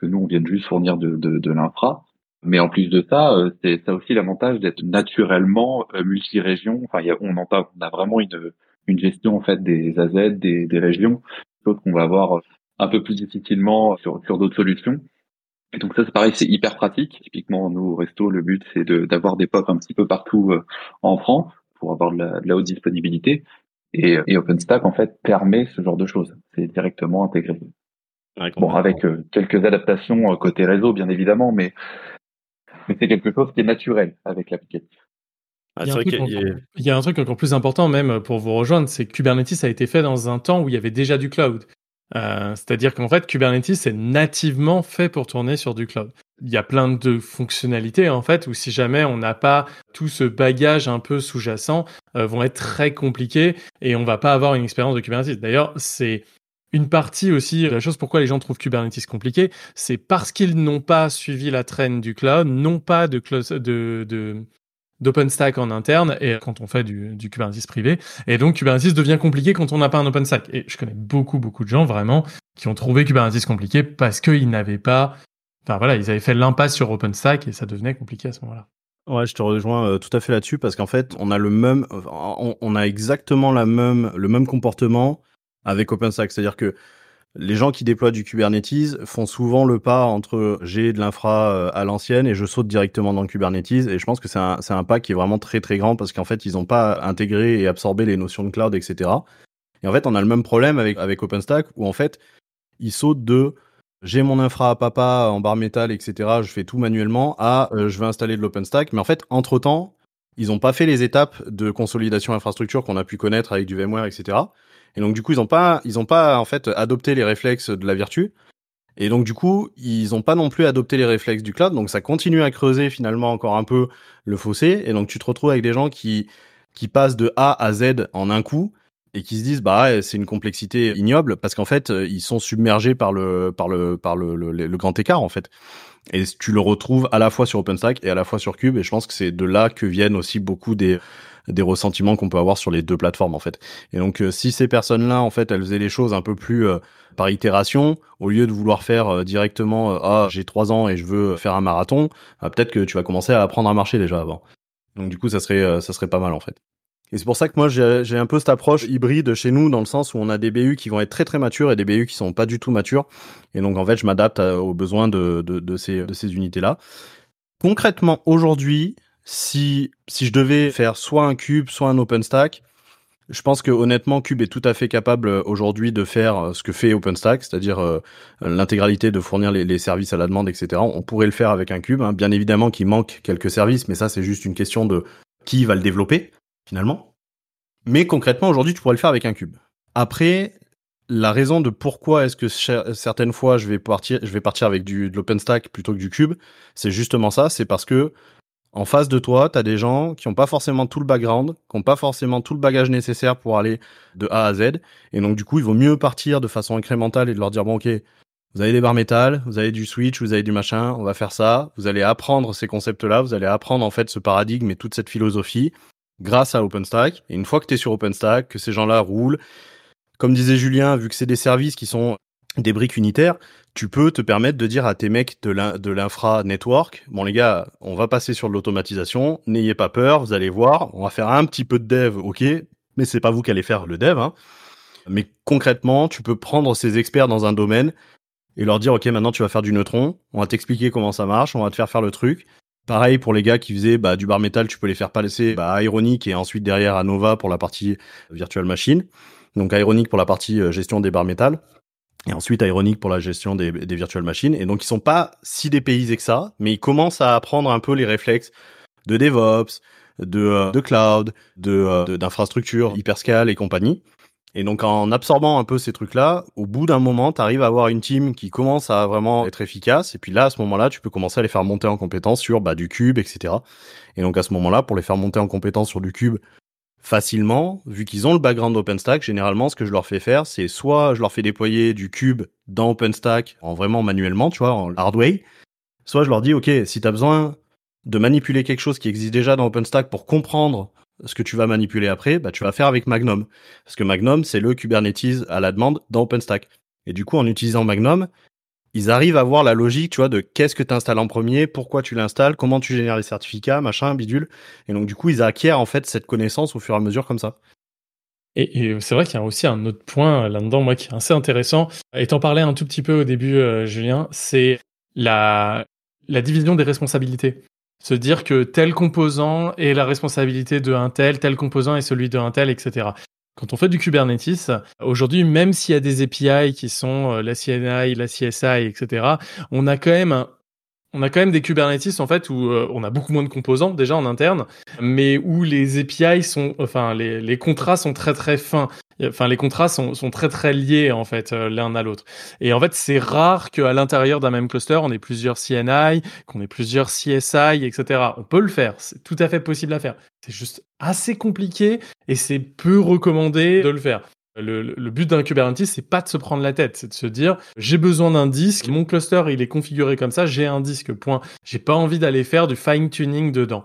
Que nous, on vient juste fournir de, de, de l'infra. Mais en plus de ça, euh, c'est ça aussi l'avantage d'être naturellement euh, multi-région. Enfin, y a, on, entend, on a vraiment une, une gestion en fait des AZ, des, des régions, chose qu'on va avoir un peu plus difficilement sur, sur d'autres solutions. Et donc ça, c'est pareil, c'est hyper pratique. Typiquement, nous, au resto, le but, c'est d'avoir des POP un petit peu partout euh, en France pour avoir de la, de la haute disponibilité. Et, et, OpenStack, en fait, permet ce genre de choses. C'est directement intégré. bon, avec euh, quelques adaptations euh, côté réseau, bien évidemment, mais, mais c'est quelque chose qui est naturel avec l'applicatif. Ah, il, y il y, a un truc encore plus important même pour vous rejoindre, c'est que Kubernetes a été fait dans un temps où il y avait déjà du cloud. Euh, c'est-à-dire qu'en fait, Kubernetes est nativement fait pour tourner sur du cloud. Il y a plein de fonctionnalités en fait où si jamais on n'a pas tout ce bagage un peu sous-jacent, euh, vont être très compliqués et on va pas avoir une expérience de Kubernetes. D'ailleurs, c'est une partie aussi la chose pourquoi les gens trouvent Kubernetes compliqué, c'est parce qu'ils n'ont pas suivi la traîne du cloud, non pas de, de, de, d'OpenStack en interne et quand on fait du, Kubernetes privé. Et donc Kubernetes devient compliqué quand on n'a pas un OpenStack. Et je connais beaucoup, beaucoup de gens vraiment qui ont trouvé Kubernetes compliqué parce qu'ils n'avaient pas... Enfin voilà, ils avaient fait l'impasse sur OpenStack et ça devenait compliqué à ce moment-là. Ouais, je te rejoins euh, tout à fait là-dessus parce qu'en fait, on a le même, on, on, a exactement la même, le même comportement avec OpenStack. C'est-à-dire que les gens qui déploient du Kubernetes font souvent le pas entre j'ai de l'infra euh, à l'ancienne et je saute directement dans le Kubernetes. Et je pense que c'est un, un pas qui est vraiment très très grand parce qu'en fait, ils n'ont pas intégré et absorbé les notions de cloud, etc. Et en fait, on a le même problème avec, OpenStack où en fait, ils sautent de j'ai mon infra à papa en barre métal, etc. Je fais tout manuellement à euh, je vais installer de l'OpenStack. Mais en fait, entre temps, ils n'ont pas fait les étapes de consolidation infrastructure qu'on a pu connaître avec du VMware, etc. Et donc du coup, ils ont pas, ils ont pas en fait adopté les réflexes de la vertu. Et donc du coup, ils ont pas non plus adopté les réflexes du cloud. Donc ça continue à creuser finalement encore un peu le fossé. Et donc tu te retrouves avec des gens qui qui passent de A à Z en un coup et qui se disent bah c'est une complexité ignoble parce qu'en fait ils sont submergés par le par le par le, le, grand écart en fait et tu le retrouves à la fois sur OpenStack et à la fois sur Cube et je pense que c'est de là que viennent aussi beaucoup des des ressentiments qu'on peut avoir sur les deux plateformes en fait. Et donc euh, si ces personnes-là en fait elles faisaient les choses un peu plus euh, par itération au lieu de vouloir faire euh, directement ah j'ai trois ans et je veux faire un marathon, peut-être que tu vas commencer à apprendre à marcher déjà avant. Donc du coup ça serait ça serait pas mal en fait. Et c'est pour ça que moi j'ai un peu cette approche hybride chez nous dans le sens où on a des BU qui vont être très très matures et des BU qui sont pas du tout matures. Et donc en fait je m'adapte aux besoins de, de, ces, de ces unités-là. Concrètement aujourd'hui, si, si je devais faire soit un cube, soit un OpenStack, je pense que honnêtement Cube est tout à fait capable euh, aujourd'hui de faire euh, ce que fait OpenStack, c'est-à-dire euh, l'intégralité de fournir les, services à la demande, etc. On pourrait le faire avec un cube. hein. Bien évidemment qu'il manque quelques services, mais ça c'est juste une question de qui va le développer finalement. Mais concrètement aujourd'hui tu pourrais le faire avec un cube. Après, la raison de pourquoi est-ce que certaines fois je vais partir, je vais partir avec du, de l'OpenStack plutôt que du cube, c'est justement ça, c'est parce que en face de toi, tu as des gens qui n'ont pas forcément tout le background, qui n'ont pas forcément tout le bagage nécessaire pour aller de A à Z. Et donc, du coup, il vaut mieux partir de façon incrémentale et de leur dire, bon, ok, vous avez des barres métal, vous avez du switch, vous avez du machin, on va faire ça. Vous allez apprendre ces concepts-là, vous allez apprendre en fait ce paradigme et toute cette philosophie grâce à OpenStack. Et une fois que tu es sur OpenStack, que ces gens-là roulent, comme disait Julien, vu que c'est des services qui sont des briques unitaires, tu peux te permettre de dire à tes mecs de l'in- de l'infra network, bon les gars, on va passer sur de l'automatisation, n'ayez pas peur, vous allez voir, on va faire un petit peu de dev, ok, mais c'est pas vous qui allez faire le dev, hein. Mais concrètement, tu peux prendre ces experts dans un domaine et leur dire, ok, maintenant tu vas faire du neutron, on va t'expliquer comment ça marche, on va te faire faire le truc. Pareil pour les gars qui faisaient bah, du bar metal, tu peux les faire passer bah, à Ironic et ensuite derrière à Nova pour la partie virtual machine. Donc Ironic pour la partie euh, gestion des barres métal et ensuite Ironic pour la gestion des, des virtual machines. Et donc ils sont pas si dépaysés que ça, mais ils commencent à apprendre un peu les réflexes de DevOps, de, euh, de cloud, de euh, d'infrastructure, hyperscale et compagnie. Et donc en absorbant un peu ces trucs-là, au bout d'un moment, tu arrives à avoir une team qui commence à vraiment être efficace. Et puis là, à ce moment-là, tu peux commencer à les faire monter en compétence sur bah, du cube, etc. Et donc à ce moment-là, pour les faire monter en compétence sur du cube facilement, vu qu'ils ont le background OpenStack, généralement, ce que je leur fais faire, c'est soit je leur fais déployer du cube dans OpenStack en vraiment manuellement, tu vois, en hard way, soit je leur dis, OK, si tu as besoin de manipuler quelque chose qui existe déjà dans OpenStack pour comprendre ce que tu vas manipuler après, bah, tu vas faire avec Magnum. Parce que Magnum, c'est le Kubernetes à la demande dans OpenStack. Et du coup, en utilisant Magnum, ils arrivent à voir la logique, tu vois, de qu'est-ce que tu installes en premier, pourquoi tu l'installes, comment tu génères les certificats, machin, bidule. Et donc, du coup, ils acquièrent en fait cette connaissance au fur et à mesure comme ça. Et, c'est vrai qu'il y a aussi un autre point là-dedans, moi, qui est assez intéressant. Et t'en parlais un tout petit peu au début, euh, Julien, c'est la, la division des responsabilités. Se dire que tel composant est la responsabilité de un tel, tel composant est celui de un tel, etc. Quand on fait du Kubernetes, aujourd'hui, même s'il y a des API qui sont euh, la CNI, la CSI, etc., on a quand même un- on a quand même des Kubernetes en fait où euh, on a beaucoup moins de composants déjà en interne, mais où les API sont, enfin les, les contrats sont très très fins. Enfin les contrats sont, sont très très liés en fait euh, l'un à l'autre. Et en fait c'est rare qu'à l'intérieur d'un même cluster on ait plusieurs CNI, qu'on ait plusieurs CSI, etc. On peut le faire, c'est tout à fait possible à faire. C'est juste assez compliqué et c'est peu recommandé de le faire. Le, le- but d'un Kubernetes, c'est pas de se prendre la tête, c'est de se dire j'ai besoin d'un disque, mon cluster il est configuré comme ça, j'ai un disque, point. J'ai pas envie d'aller faire du fine tuning dedans.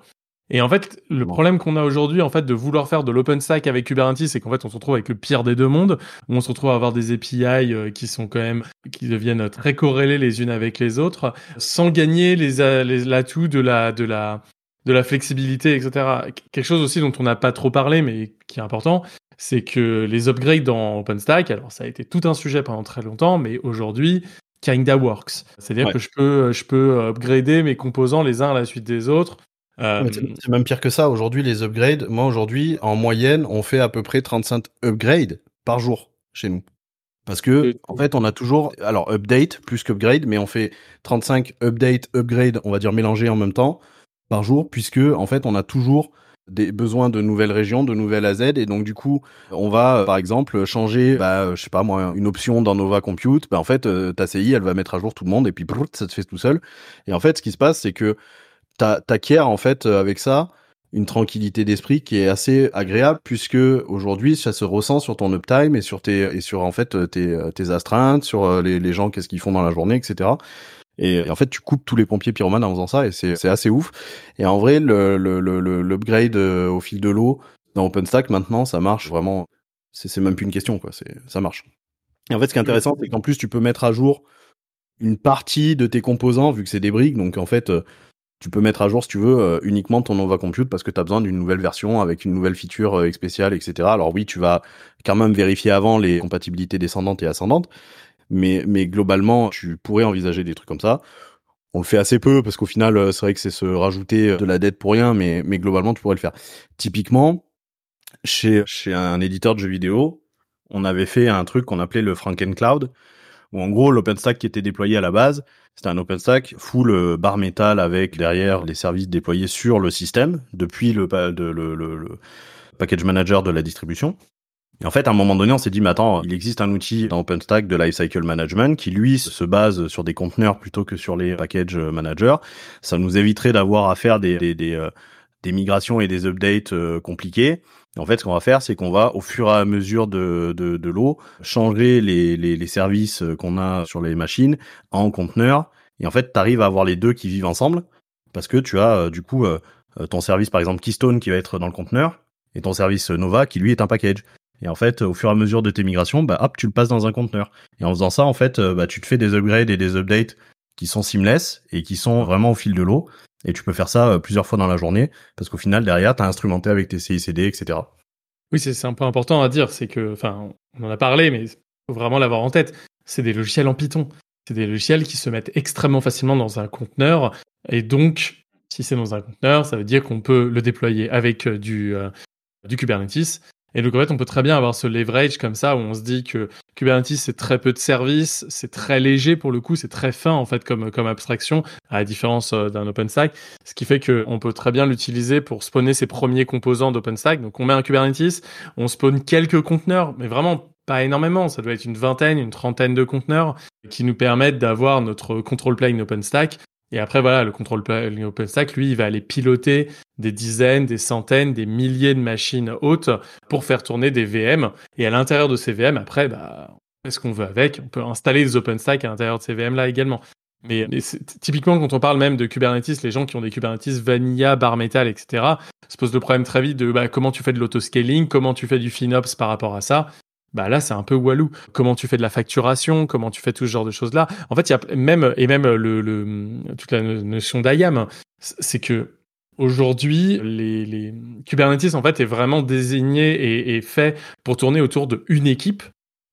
Et en fait, le problème qu'on a aujourd'hui, en fait, de vouloir faire de l'OpenStack avec Kubernetes, c'est qu'en fait, on se retrouve avec le pire des deux mondes, où on se retrouve à avoir des API euh, qui sont quand même, qui deviennent très corrélées les unes avec les autres, sans gagner les, a- les l'atout de la, de la, de la flexibilité, etc. Quelque chose aussi dont on n'a pas trop parlé, mais qui est important, c'est que les upgrades dans OpenStack, alors ça a été tout un sujet pendant très longtemps, mais aujourd'hui, kinda works. C'est-à-dire Ouais. que je peux, je peux upgrader mes composants les uns à la suite des autres. Euh, c'est même pire que ça. Aujourd'hui, les upgrades, moi aujourd'hui, en moyenne, on fait à peu près 35 upgrades par jour chez nous. Parce que, en fait, on a toujours, alors update plus qu'upgrade, mais on fait 35 update, upgrade, on va dire mélangés en même temps par jour, puisque, en fait, on a toujours des besoins de nouvelles régions, de nouvelles AZ, et donc du coup, on va, euh, par exemple, changer, bah, euh, je sais pas moi, une option dans Nova Compute, bah, en fait, euh, ta CI, elle va mettre à jour tout le monde, et puis brrr, ça te fait tout seul. Et en fait, ce qui se passe, c'est que t'a- t'acquiers en fait avec ça une tranquillité d'esprit qui est assez agréable puisque aujourd'hui ça se ressent sur ton uptime et sur tes et sur en fait tes, tes astreintes, sur les, les gens qu'est-ce qu'ils font dans la journée, etc. Et, en fait tu coupes tous les pompiers pyromanes en faisant ça et c'est assez ouf. Et en vrai le le l'upgrade euh, au fil de l'eau dans OpenStack maintenant ça marche vraiment. C'est même plus une question quoi. Ça marche. Et en fait ce qui est intéressant c'est qu'en plus tu peux mettre à jour une partie de tes composants vu que c'est des briques donc en fait euh, tu peux mettre à jour, si tu veux, euh, uniquement ton Nova Compute parce que tu as besoin d'une nouvelle version avec une nouvelle feature spéciale, etc. Alors oui, tu vas quand même vérifier avant les compatibilités descendantes et ascendantes, mais, mais globalement, tu pourrais envisager des trucs comme ça. On le fait assez peu parce qu'au final, euh, c'est vrai que c'est se rajouter de la dette pour rien, mais, mais globalement, tu pourrais le faire. Typiquement, chez, chez un éditeur de jeux vidéo, on avait fait un truc qu'on appelait le Frankencloud, où en gros, l'OpenStack qui était déployé à la base, c'était un OpenStack full euh, bar métal avec derrière les services déployés sur le système depuis le, le, le, le package manager de la distribution. Et en fait, à un moment donné, on s'est dit, mais attends, il existe un outil dans OpenStack de lifecycle management qui, lui, se base sur des conteneurs plutôt que sur les package managers. Ça nous éviterait d'avoir à faire des, des, des, euh, des migrations et des updates euh, compliqués. En fait, ce qu'on va faire, c'est qu'on va, au fur et à mesure de, de, de l'eau, changer les, les, les services euh, qu'on a sur les machines en conteneurs. Et en fait, tu arrives à avoir les deux qui vivent ensemble parce que tu as, du coup, ton service, par exemple, Keystone qui va être dans le conteneur et ton service Nova qui, lui, est un package. Et en fait, au fur et à mesure de tes migrations, bah, hop, tu le passes dans un conteneur. Et en faisant ça, en fait, bah, tu te fais des upgrades et des updates qui sont seamless et qui sont vraiment au fil de l'eau. Et tu peux faire ça euh, plusieurs fois dans la journée, parce qu'au final, derrière, tu as instrumenté avec tes CICD, etc. Oui, c'est un point important à dire, c'est que, enfin, on en a parlé, mais il faut vraiment l'avoir en tête. C'est des logiciels en Python. C'est des logiciels qui se mettent extrêmement facilement dans un conteneur. Et donc, si c'est dans un conteneur, ça veut dire qu'on peut le déployer avec euh, du, euh, du Kubernetes et donc en fait, on peut très bien avoir ce leverage comme ça où on se dit que Kubernetes c'est très peu de services, c'est très léger pour le coup, c'est très fin en fait comme comme abstraction à la différence euh, d'un OpenStack, ce qui fait que on peut très bien l'utiliser pour spawner ses premiers composants d'OpenStack. Donc on met un Kubernetes, on spawn quelques conteneurs, mais vraiment pas énormément, ça doit être une vingtaine, une trentaine de conteneurs qui nous permettent d'avoir notre control plane OpenStack et après, voilà, le contrôle OpenStack, lui, il va aller piloter des dizaines, des centaines, des milliers de machines hautes pour faire tourner des VM. Et à l'intérieur de ces VM, après, bah, on fait ce qu'on veut avec. On peut installer des OpenStack à l'intérieur de ces VM-là également. Mais, typiquement, quand on parle même de Kubernetes, les gens qui ont des Kubernetes vanilla, bar metal, etc., se posent le problème très vite de bah, comment tu fais de l'autoscaling, comment tu fais du FinOps par rapport à ça bah là c'est un peu walou. Comment tu fais de la facturation, comment tu fais tout ce genre de choses là. En fait, il y a même et même le, toute la notion d'IAM, c'est que aujourd'hui les, les, Kubernetes en fait est vraiment désigné et, fait pour tourner autour de une équipe.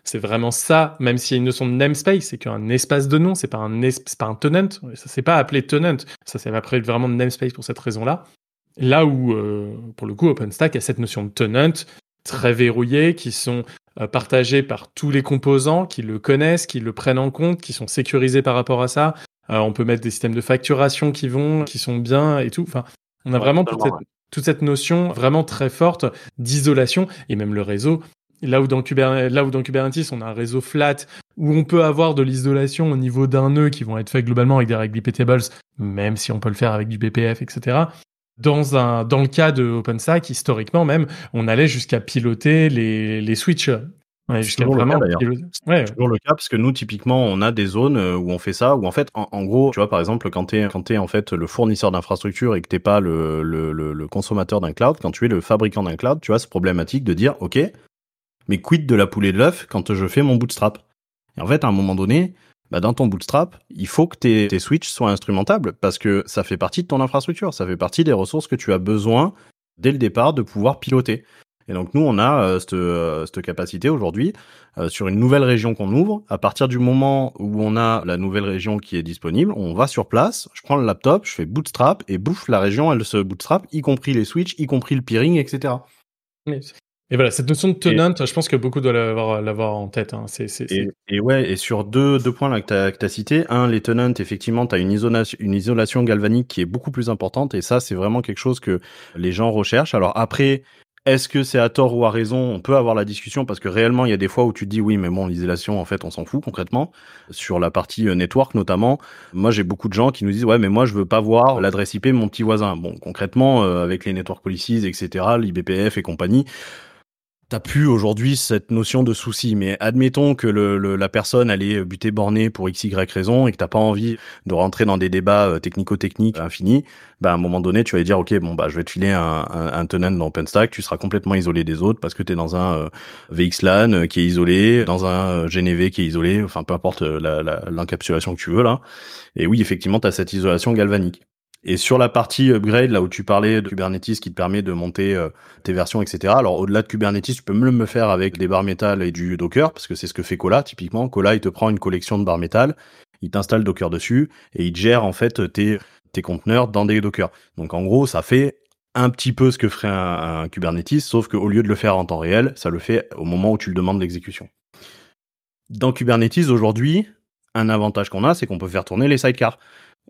C'est vraiment ça, même s'il y a une notion de namespace, c'est qu'un espace de nom, c'est pas un c'est pas un tenant, ça c'est pas appelé tenant, ça c'est appelé vraiment de namespace pour cette raison-là. Là où, euh, pour le coup, OpenStack a cette notion de tenant très verrouillée, qui sont euh, partagés par tous les composants, qui le connaissent, qui le prennent en compte, qui sont sécurisés par rapport à ça. Euh, on peut mettre des systèmes de facturation qui vont, qui sont bien et tout. Enfin, on a vraiment toute cette, toute cette, notion vraiment très forte d'isolation et même le réseau. Là où, dans Kubernetes, là où dans Kubernetes, on a un réseau flat où on peut avoir de l'isolation au niveau d'un nœud qui vont être faits globalement avec des règles iptables, même si on peut le faire avec du BPF, etc dans un dans le cas de OpenStack, historiquement même, on allait jusqu'à piloter les les switches. Ouais, jusqu'à vraiment le cas, ouais. toujours le cas parce que nous typiquement on a des zones euh, où on fait ça où en fait en, gros tu vois par exemple quand t'es quand es en fait le fournisseur d'infrastructure et que t'es pas le, le, le, le consommateur d'un cloud quand tu es le fabricant d'un cloud tu vois c'est problématique de dire ok mais quid de la poule de l'œuf quand je fais mon bootstrap? Et en fait à un moment donné bah dans ton bootstrap, il faut que tes, switches soient instrumentables parce que ça fait partie de ton infrastructure, ça fait partie des ressources que tu as besoin dès le départ de pouvoir piloter. Et donc nous, on a euh, cette, euh, cette, capacité aujourd'hui euh, sur une nouvelle région qu'on ouvre. À partir du moment où on a la nouvelle région qui est disponible, on va sur place, je prends le laptop, je fais bootstrap et bouffe la région, elle se bootstrap, y compris les switches, y compris le peering, etc. Et voilà, cette notion de tenant, je pense que beaucoup doivent l'avoir en tête. Hein. C'est, Et, ouais, et sur deux, deux points là que tu as, cité, un, les tenants, effectivement, tu as une isolation, une isolation galvanique qui est beaucoup plus importante, et ça, c'est vraiment quelque chose que les gens recherchent. Alors après, est-ce que c'est à tort ou à raison? On peut avoir la discussion parce que réellement, il y a des fois où tu te dis oui, mais bon, l'isolation, en fait, on s'en fout concrètement. Sur la partie euh, network notamment, moi, j'ai beaucoup de gens qui nous disent ouais, mais moi, je veux pas voir l'adresse IP de mon petit voisin. Bon, concrètement, euh, avec les network policies, etc., l'IBPF et compagnie, t'as plus aujourd'hui cette notion de souci, mais admettons que la personne elle est butée bornée pour x y raison et que t'as pas envie de rentrer dans des débats euh, technico-techniques infinis, bah à un moment donné tu vas dire ok bon bah je vais te filer un, un, tenant dans OpenStack, tu seras complètement isolé des autres parce que tu es dans un euh, VXLAN euh, qui est isolé, dans un GNV qui est isolé, enfin peu importe l'encapsulation que tu veux là. Et oui effectivement tu as cette isolation galvanique. Et sur la partie upgrade, là où tu parlais de Kubernetes qui te permet de monter euh, tes versions, etc. Alors au-delà de Kubernetes, tu peux même le faire avec des barres métal et du Docker, parce que c'est ce que fait Cola typiquement. Cola, il te prend une collection de barres métal, il t'installe Docker dessus et il gère en fait tes conteneurs dans des Docker. Donc en gros, ça fait un petit peu ce que ferait un, un Kubernetes, sauf qu'au lieu de le faire en temps réel, ça le fait au moment où tu le demandes l'exécution. Dans Kubernetes aujourd'hui, un avantage qu'on a, c'est qu'on peut faire tourner les sidecars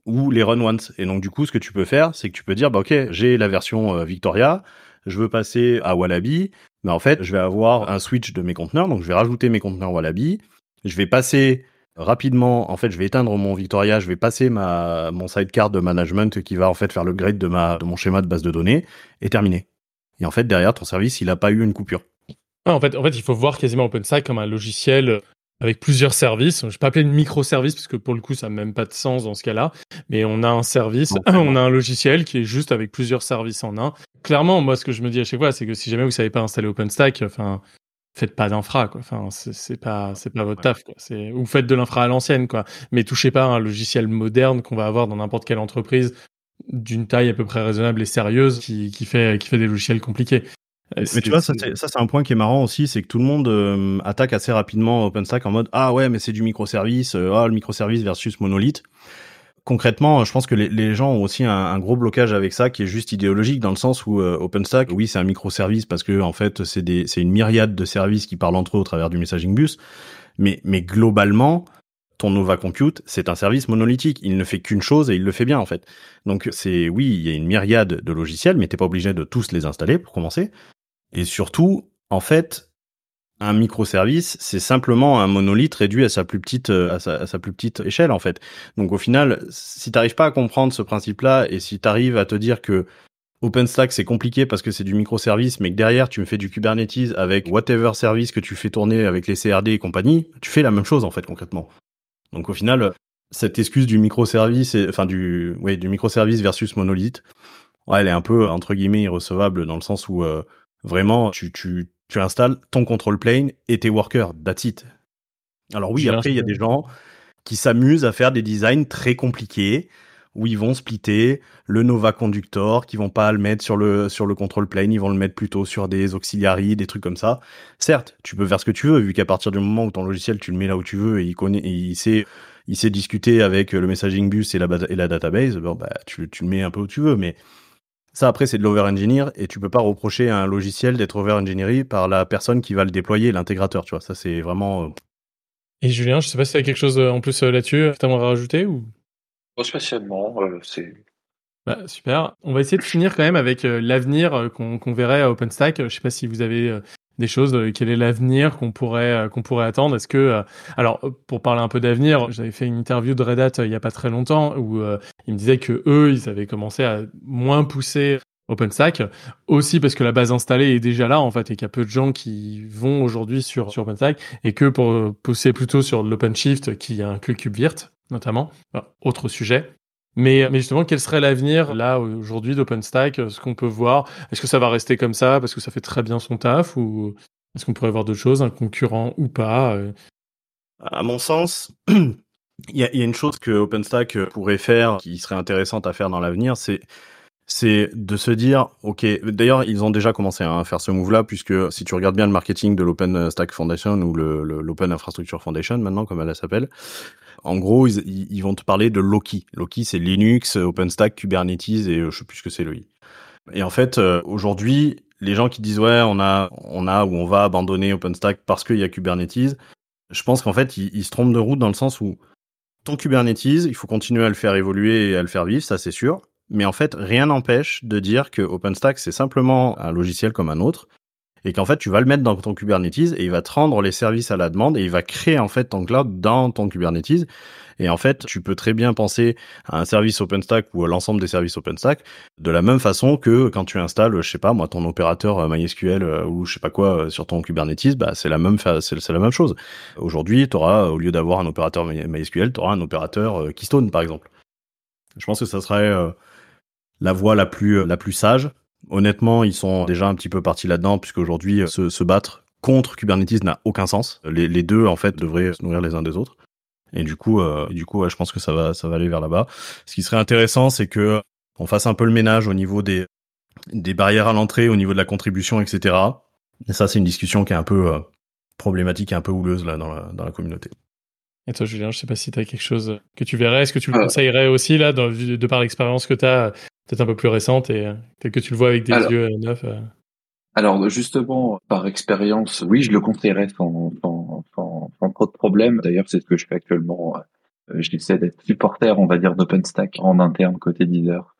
ou les run once. Et donc du coup, ce que tu peux faire, c'est que tu peux dire, bah ok, j'ai la version euh, Victoria, je veux passer à Wallaby, mais en fait, je vais avoir un switch de mes conteneurs, donc je vais rajouter mes conteneurs Wallaby, je vais passer rapidement, en fait, je vais éteindre mon Victoria, je vais passer ma mon sidecar de management qui va en fait faire le grade de ma de mon schéma de base de données et terminé. Et en fait, derrière ton service, il n'a pas eu une coupure. Ah, en fait, en fait, il faut voir quasiment OpenStack comme un logiciel avec plusieurs services. Je ne vais pas appeler une microservice parce que pour le coup, ça n'a même pas de sens dans ce cas-là. Mais on a un service, on a un logiciel qui est juste avec plusieurs services en un. Clairement, moi, ce que je me dis à chaque fois, c'est que si jamais vous savez pas installer OpenStack, enfin, faites pas d'infra, quoi. Enfin, c'est pas, c'est pas votre taf, quoi. C'est, ou faites de l'infra à l'ancienne, quoi. Mais touchez pas à un logiciel moderne qu'on va avoir dans n'importe quelle entreprise d'une taille à peu près raisonnable et sérieuse qui, qui fait, qui fait des logiciels compliqués. Mais tu vois, ça c'est un point qui est marrant aussi, c'est que tout le monde euh, attaque assez rapidement OpenStack en mode ah ouais mais c'est du microservice, euh, ah le microservice versus monolithe. Concrètement, je pense que les, les gens ont aussi un, un, gros blocage avec ça qui est juste idéologique dans le sens où euh, OpenStack, oui c'est un microservice parce que en fait c'est une myriade de services qui parlent entre eux au travers du messaging bus, mais mais globalement ton Nova Compute, c'est un service monolithique. Il ne fait qu'une chose et il le fait bien en fait. Donc c'est oui, il y a une myriade de logiciels, mais t'es pas obligé de tous les installer pour commencer. Et surtout, en fait, un microservice, c'est simplement un monolithe réduit à sa plus petite, euh, à sa, plus petite échelle, en fait. Donc, au final, si t'arrives pas à comprendre ce principe-là et si t'arrives à te dire que OpenStack, c'est compliqué parce que c'est du microservice, mais que derrière, tu me fais du Kubernetes avec whatever service que tu fais tourner avec les CRD et compagnie, tu fais la même chose, en fait, concrètement. Donc, au final, cette excuse du microservice, enfin, du, ouais, du microservice versus monolithe, elle est un peu, entre guillemets, irrecevable dans le sens où, euh, Vraiment, tu, tu, tu installes ton control plane et tes workers, that's it. Alors oui, après, il y a des gens qui s'amusent à faire des designs très compliqués où ils vont splitter le Nova Conductor, qui vont pas le mettre sur le sur le control plane, ils vont le mettre plutôt sur des auxiliaries, des trucs comme ça. Certes, tu peux faire ce que tu veux, vu qu'à partir du moment où ton logiciel tu le mets là où tu veux et il connaît, et il sait il sait discuter avec le messaging bus et la et la database, bon bah tu, tu le mets un peu où tu veux, mais ça, après, c'est de l'over-engineer et tu peux pas reprocher à un logiciel d'être over-engineering par la personne qui va le déployer, l'intégrateur, tu vois. Ça, c'est vraiment. Euh, et Julien, je sais pas si tu as quelque chose euh, en plus euh, là-dessus que tu aimerais rajouter ou? Pas spécialement, c'est. Bah, super. On va essayer de finir quand même avec l'avenir qu'on verrait à OpenStack. Je sais pas si vous avez des choses euh, Quel est l'avenir qu'on pourrait euh, qu'on pourrait attendre? Est-ce que euh, alors pour parler un peu d'avenir, j'avais fait une interview de Red Hat il y a pas très longtemps où ils me disaient que eux ils avaient commencé à moins pousser OpenStack, aussi parce que la base installée est déjà là en fait et qu'il y a peu de gens qui vont aujourd'hui sur, sur OpenStack et que pour pousser plutôt sur l'OpenShift qui inclut KubeVirt notamment. autre sujet. Mais, justement, quel serait l'avenir là aujourd'hui d'OpenStack? Ce qu'on peut voir, est-ce que ça va rester comme ça parce que ça fait très bien son taf ou est-ce qu'on pourrait voir d'autres choses, un concurrent ou pas euh? À mon sens, il y y a, une chose que OpenStack pourrait faire qui serait intéressante à faire dans l'avenir, c'est c'est de se dire, ok, d'ailleurs ils ont déjà commencé à faire ce move-là, puisque si tu regardes bien le marketing de l'OpenStack Foundation ou l'Open Infrastructure Foundation maintenant, comme elle s'appelle, en gros, ils, vont te parler de Loki. Loki, c'est Linux, OpenStack, Kubernetes et euh, je sais plus ce que c'est le I. Et en fait, euh, aujourd'hui, les gens qui disent ouais, on a, on a ou on va abandonner OpenStack parce qu'il y a Kubernetes, je pense qu'en fait, ils, se trompent de route dans le sens où ton Kubernetes, il faut continuer à le faire évoluer et à le faire vivre, ça c'est sûr. Mais en fait, rien n'empêche de dire que OpenStack, c'est simplement un logiciel comme un autre et qu'en fait tu vas le mettre dans ton Kubernetes et il va te rendre les services à la demande et il va créer en fait ton cloud dans ton Kubernetes. Et en fait tu peux très bien penser à un service OpenStack ou à l'ensemble des services OpenStack de la même façon que quand tu installes je sais pas moi ton opérateur euh, MySQL euh, ou je sais pas quoi euh, sur ton Kubernetes bah c'est la même c'est la même chose. Aujourd'hui tu auras au lieu d'avoir un opérateur MySQL tu auras un opérateur Keystone par exemple. Je pense que ça serait la voie la plus la plus sage Honnêtement, ils sont déjà un petit peu partis là-dedans, puisqu'aujourd'hui, se, se battre contre Kubernetes n'a aucun sens. Les, les, deux, en fait, devraient se nourrir les uns des autres. Et du coup, euh, du coup, je pense que ça va, ça va aller vers là-bas. Ce qui serait intéressant, c'est que qu'on fasse un peu le ménage au niveau des, des barrières à l'entrée, au niveau de la contribution, etc. Et ça, c'est une discussion qui est un peu euh, problématique et un peu houleuse là dans la, dans la communauté. Et toi, Julien, je sais pas si tu as quelque chose que tu verrais. Est-ce que tu le conseillerais aussi, là, dans, de par l'expérience que tu as, peut-être un peu plus récente, et tel que tu le vois avec des yeux neufs alors justement, par expérience, oui, je le conseillerais sans, sans, sans, sans trop de problèmes. D'ailleurs, c'est ce que je fais actuellement. Euh, J'essaie d'être supporter, on va dire, d'OpenStack en interne côté Deezer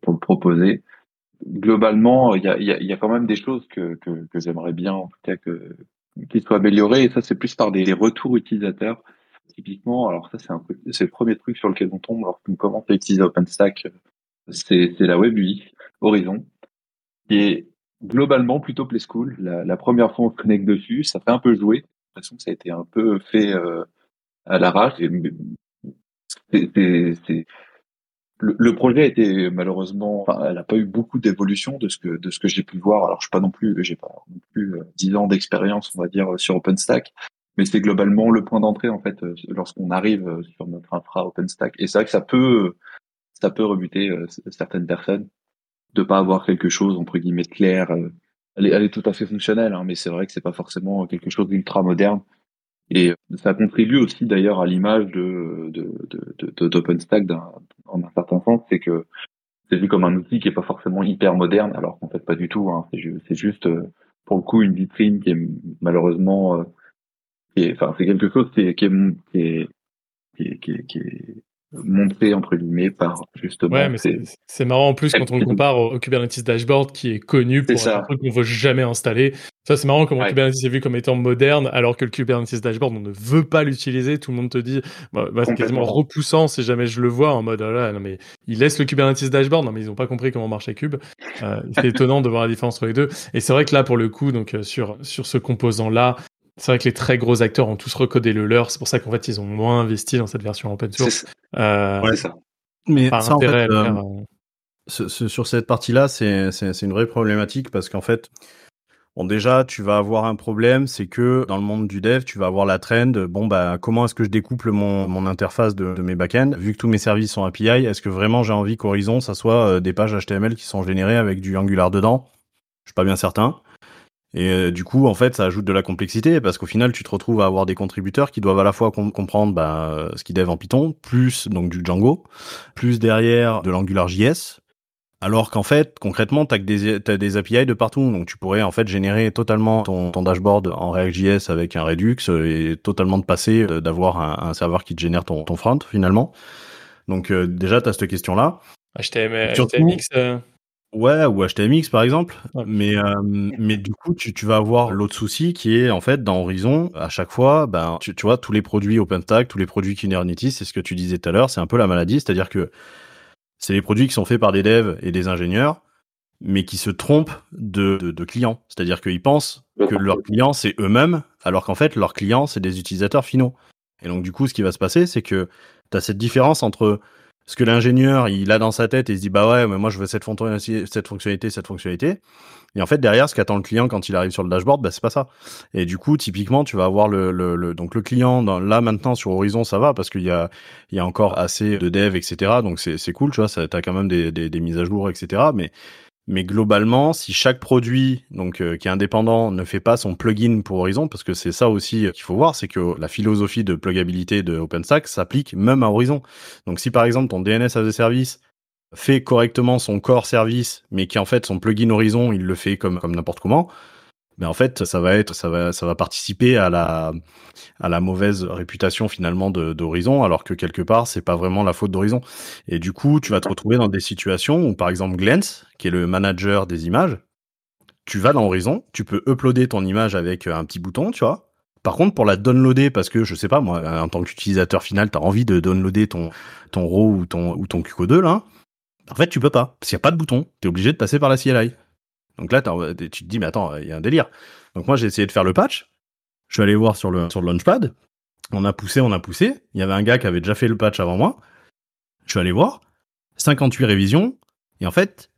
pour le proposer. Globalement, il y a, y, a, y a, quand même des choses que, que, que j'aimerais bien, en tout cas, que qui soient améliorées. Et ça, c'est plus par des, retours utilisateurs. Typiquement, alors ça, c'est un c'est le premier truc sur lequel on tombe lorsqu'on commence à utiliser OpenStack. C'est la Web UI, Horizon, qui est globalement plutôt play school. La, première fois on se connecte dessus, ça fait un peu jouer. J'ai l'impression que ça a été un peu fait euh, à l'arrache. Le, le, projet a été malheureusement, elle n'a pas eu beaucoup d'évolution de ce que de ce que j'ai pu voir. Alors je suis pas non plus, j'ai pas non plus euh, dix ans d'expérience, on va dire, sur OpenStack, mais c'est globalement le point d'entrée en fait euh, lorsqu'on arrive sur notre infra OpenStack. Et c'est vrai que ça peut ça peut rebuter certaines personnes de pas avoir quelque chose entre guillemets clair. Euh, elle est, elle est tout à fait fonctionnelle, hein, mais c'est vrai que c'est pas forcément quelque chose d'ultra moderne. Et ça contribue aussi d'ailleurs à l'image de d'OpenStack de, de, en un certain sens, c'est que c'est vu comme un outil qui est pas forcément hyper moderne, alors qu'en fait pas du tout. Hein. C'est juste euh, pour le coup une vitrine qui est malheureusement, euh, enfin c'est quelque chose qui est, qui est, qui est, qui est, est montré entre guillemets par justement. Ouais, mais c'est marrant en plus quand on le compare au, Kubernetes Dashboard qui est connu pour un truc qu'on veut jamais installer. Ça c'est marrant comment Kubernetes est vu comme étant moderne alors que le Kubernetes Dashboard on ne veut pas l'utiliser. Tout le monde te dit, bah, bah c'est quasiment repoussant si jamais je le vois en mode oh là non mais ils laissent le Kubernetes Dashboard. Non mais ils ont pas compris comment marchait Kube. Euh, c'est étonnant de voir la différence entre les deux. Et c'est vrai que là pour le coup donc euh, sur sur ce composant là c'est vrai que les très gros acteurs ont tous recodé le leur. C'est pour ça qu'en fait, ils ont moins investi dans cette version open source. Euh, ouais, ça. Mais ça, en fait, euh, sur cette partie-là, c'est une vraie problématique parce qu'en fait, bon, déjà, tu vas avoir un problème, c'est que dans le monde du dev, tu vas avoir la trend. Bon, bah, comment est-ce que je découple mon, mon interface de, de mes backends? Vu que tous mes services sont API, est-ce que vraiment j'ai envie qu'Horizon, ça soit euh, des pages HTML qui sont générées avec du Angular dedans? Je suis pas bien certain. Et euh, du coup, en fait, ça ajoute de la complexité parce qu'au final, tu te retrouves à avoir des contributeurs qui doivent à la fois comprendre bah, ce qu'ils dev en Python, plus donc du Django, plus derrière de l'AngularJS. Alors qu'en fait, concrètement, tu as, des, as des API de partout. Donc tu pourrais en fait générer totalement ton, ton dashboard en React.js avec un Redux et totalement te passer d'avoir un, un, serveur qui te génère ton, ton front finalement. Donc euh, déjà, tu as cette question-là. HTML, HTMX, Ouais, ou HTMX par exemple. Mais, euh, mais du coup, tu, tu vas avoir l'autre souci qui est en fait dans Horizon, à chaque fois, ben, tu, tu vois, tous les produits OpenStack, tous les produits Kubernetes, c'est ce que tu disais tout à l'heure, c'est un peu la maladie, c'est-à-dire que c'est les produits qui sont faits par des devs et des ingénieurs, mais qui se trompent de, de, de clients. C'est-à-dire qu'ils pensent que leurs clients, c'est eux-mêmes, alors qu'en fait, leurs clients, c'est des utilisateurs finaux. Et donc, du coup, ce qui va se passer, c'est que tu as cette différence entre ce que l'ingénieur, il a dans sa tête et il se dit, bah ouais, mais moi, je veux cette, fonctionnalité, cette fonctionnalité. Et en fait, derrière, ce qu'attend le client quand il arrive sur le dashboard, bah, c'est pas ça. Et du coup, typiquement, tu vas avoir le, le, donc le client, là, maintenant, sur Horizon, ça va parce qu'il y a, il y a encore assez de dev, etc. Donc, c'est cool, tu vois, t'as quand même des, des, des mises à jour, etc. Mais, mais globalement, si chaque produit donc euh, qui est indépendant ne fait pas son plugin pour Horizon, parce que c'est ça aussi qu'il faut voir, c'est que la philosophie de pluggabilité de OpenStack s'applique même à Horizon. Donc si par exemple ton DNS as a service fait correctement son core service, mais qui en fait son plugin Horizon, il le fait comme comme n'importe comment, mais en fait ça va être ça va ça va participer à la à la mauvaise réputation finalement d'Horizon alors que quelque part c'est pas vraiment la faute d'Horizon et du coup tu vas te retrouver dans des situations où par exemple Glens qui est le manager des images tu vas dans Horizon tu peux uploader ton image avec un petit bouton tu vois par contre, pour la downloader, parce que je sais pas, moi, en tant qu'utilisateur final, tu as envie de downloader ton, ton RAW ou ton, ou ton QCO2, là, en fait, tu peux pas. Parce qu'il n'y a pas de bouton. Tu es obligé de passer par la CLI. Donc là, tu te dis, mais attends, il y a un délire. Donc moi, j'ai essayé de faire le patch. Je suis allé voir sur le, sur le Launchpad. On a poussé, on a poussé. Il y avait un gars qui avait déjà fait le patch avant moi. Je suis allé voir. 58 révisions. Et en fait,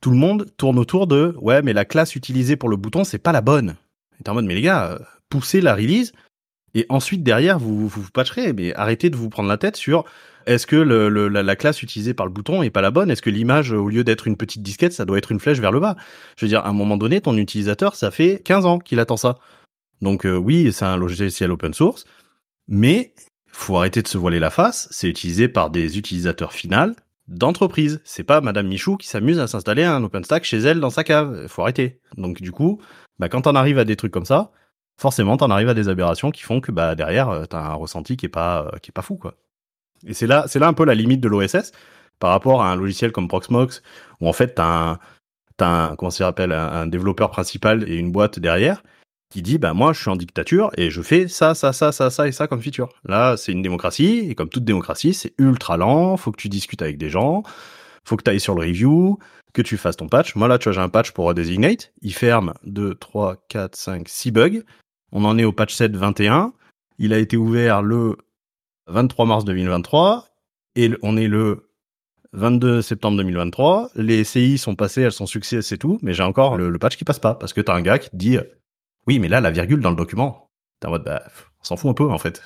tout le monde tourne autour de, ouais, mais la classe utilisée pour le bouton, c'est pas la bonne. Et en mode, mais les gars, poussez la release. Et ensuite, derrière, vous, vous, patcherez. Mais arrêtez de vous prendre la tête sur, est-ce que la, la classe utilisée par le bouton est pas la bonne? Est-ce que l'image, au lieu d'être une petite disquette, ça doit être une flèche vers le bas? Je veux dire, à un moment donné, ton utilisateur, ça fait 15 ans qu'il attend ça. Donc euh, oui, c'est un logiciel open source, mais faut arrêter de se voiler la face. C'est utilisé par des utilisateurs finaux d'entreprise. C'est pas Madame Michou qui s'amuse à s'installer un OpenStack chez elle dans sa cave. Faut arrêter. Donc du coup, bah, quand t'en arrives à des trucs comme ça, forcément t'en arrives à des aberrations qui font que bah derrière euh, t'as un ressenti qui pas euh, qui est pas fou quoi. Et c'est là c'est là un peu la limite de l'OSS par rapport à un logiciel comme Proxmox où en fait t'as un t'as un comment ça s'appelle un développeur principal et une boîte derrière qui dit bah moi je suis en dictature et je fais ça ça ça ça ça et ça comme feature. Là c'est une démocratie et comme toute démocratie c'est ultra lent, faut que tu discutes avec des gens, faut que tu ailles sur le review, que tu fasses ton patch. Moi là tu vois j'ai un patch pour Designate, il ferme 2 3 4 5 6 bugs. On en est au patch 7 21. Il a été ouvert le 23 mars 2023 et on est le 22 septembre 2023. Les CI sont passées, elles sont succès, c'est tout, mais j'ai encore le, patch qui passe pas parce que t'as un gars qui dit oui, mais là la virgule dans le document. T'es en mode bah, on s'en fout un peu en fait.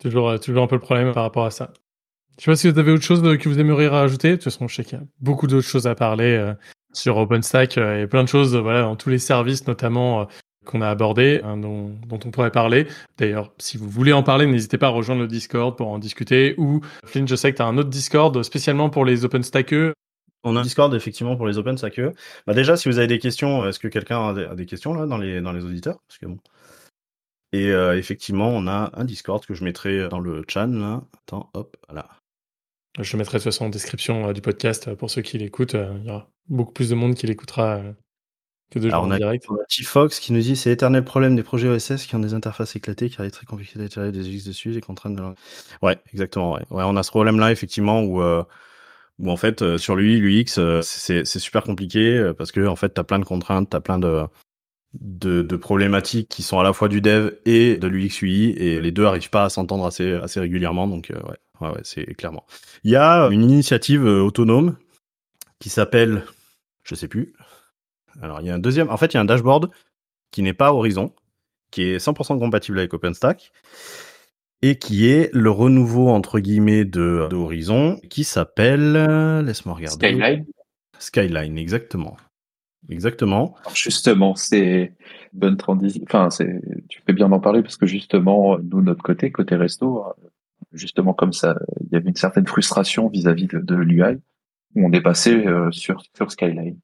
Toujours, euh, toujours un peu le problème par rapport à ça. Je sais pas si vous avez autre chose que vous aimeriez rajouter. De toute façon, je sais qu'il y a beaucoup d'autres choses à parler euh, sur OpenStack euh, et plein de choses, voilà, dans tous les services notamment qu'on a abordés, hein, dont, dont on pourrait parler. D'ailleurs, si vous voulez en parler, n'hésitez pas à rejoindre le Discord pour en discuter. Ou Flynn, je sais que tu as un autre Discord spécialement pour les OpenStackeux. On a un Discord effectivement pour les Open que. Bah déjà, si vous avez des questions, est-ce que quelqu'un a des, questions là dans les dans les auditeurs? Parce que bon. Et euh, effectivement, on a un Discord que je mettrai dans le chat là. Attends, hop, voilà. Je mettrai de toute façon en description euh, du podcast euh, pour ceux qui l'écoutent. Il y aura beaucoup plus de monde qui l'écoutera que de Alors on a, direct. on a T-Fox qui nous dit c'est l'éternel problème des projets OSS qui ont des interfaces éclatées, car il est très compliqué d'installer des UX dessus, les contraintes de Ouais, exactement. Ouais. ouais, on a ce problème-là effectivement où euh, où en fait euh, sur l'UI, l'UX, euh, c'est super compliqué euh, parce que en fait t'as plein de contraintes, t'as plein de de, de problématiques qui sont à la fois du dev et de l'UX UI et les deux arrivent pas à s'entendre assez assez régulièrement donc ouais ouais, ouais c'est clairement. Il y a une initiative autonome qui s'appelle je sais plus. Alors il y a un deuxième en fait il y a un dashboard qui n'est pas Horizon qui est 100% compatible avec OpenStack et qui est le renouveau entre guillemets de, de Horizon qui s'appelle laisse-moi regarder Skyline. Skyline exactement exactement Alors, Justement, c'est bonne transition. Enfin, c'est, tu fais bien d'en parler parce que justement, nous, notre côté, côté resto, justement, comme ça, il y avait une certaine frustration vis-à-vis de, de l'UI, où on est passé euh, sur, sur Skyline.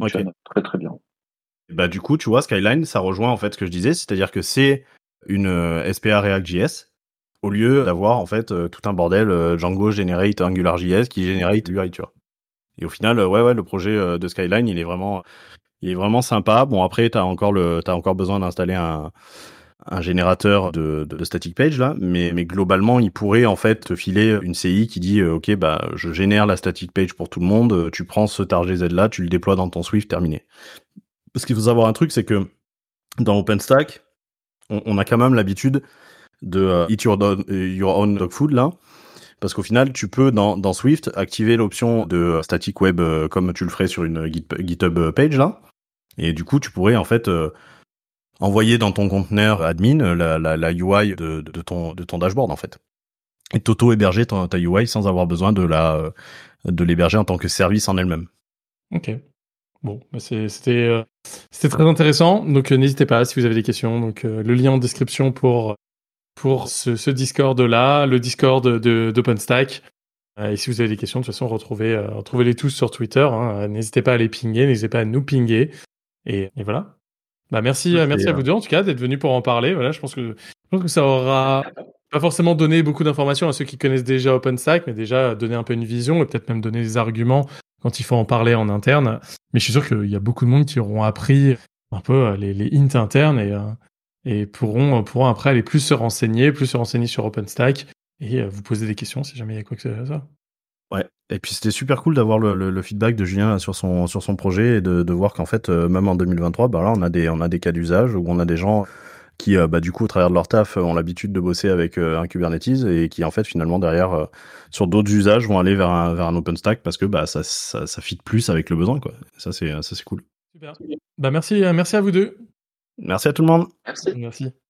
Fonctionne très très bien. bah du coup tu vois Skyline ça rejoint en fait ce que je disais c'est-à-dire que c'est une euh, SPA React.js au lieu d'avoir en fait euh, tout un bordel euh, Django generate AngularJS qui generate l'UI tu vois. Et au final euh, ouais ouais le projet de Skyline il est vraiment il est vraiment sympa. Bon après t'as encore le t'as encore besoin d'installer un un générateur de, static page là, mais, mais globalement il pourrait en fait te filer une CI qui dit euh, ok bah je génère la static page pour tout le monde, euh, tu prends ce targz là, tu le déploies dans ton Swift, terminé. Parce qu'il faut savoir un truc, c'est que dans OpenStack, on, a quand même l'habitude de euh, eat your, your own dog food là, parce qu'au final tu peux dans, Swift activer l'option de static web comme tu le ferais sur une Git- GitHub page là, et du coup tu pourrais en fait envoyer dans ton conteneur admin euh, la, UI de, de, ton, de dashboard en fait. Et t'auto-héberger ta UI sans avoir besoin de euh, de l'héberger en tant que service en elle-même. Ok. Bon, bah euh, c'était très intéressant. Donc n'hésitez pas si vous avez des questions. Donc le lien en description pour ce, Discord là, le Discord de d'OpenStack. Euh, et si vous avez des questions, de toute façon, retrouvez retrouvez-les tous sur Twitter. hein. N'hésitez pas à les pinguer, n'hésitez pas à nous pinguer. Et, et voilà. Bah merci euh, merci à euh, vous deux en tout cas d'être venus pour en parler. Voilà, je pense que je pense que ça aura pas forcément donné beaucoup d'informations à ceux qui connaissent déjà OpenStack, mais déjà donner un peu une vision et peut-être même donner des arguments quand il faut en parler en interne. Mais je suis sûr qu'il y a beaucoup de monde qui auront appris un peu euh, les, les hints internes et, euh, et pourront, pourront après aller plus se renseigner, plus se renseigner sur OpenStack et euh, vous poser des questions si jamais il y a quoi que ce soit. Ouais. Et puis c'était super cool d'avoir le, le, le feedback de Julien sur son sur son projet et de, de voir qu'en fait euh, même en 2023, bah là on a des on a des cas d'usage où on a des gens qui euh, bah du coup au travers de leur taf euh, ont l'habitude de bosser avec euh, un Kubernetes et qui en fait finalement derrière euh, sur d'autres usages vont aller vers un vers un OpenStack parce que bah ça ça, ça fit plus avec le besoin quoi. Ça c'est ça c'est cool. Super. Bah merci, merci à vous deux. Merci à tout le monde. Merci. Merci.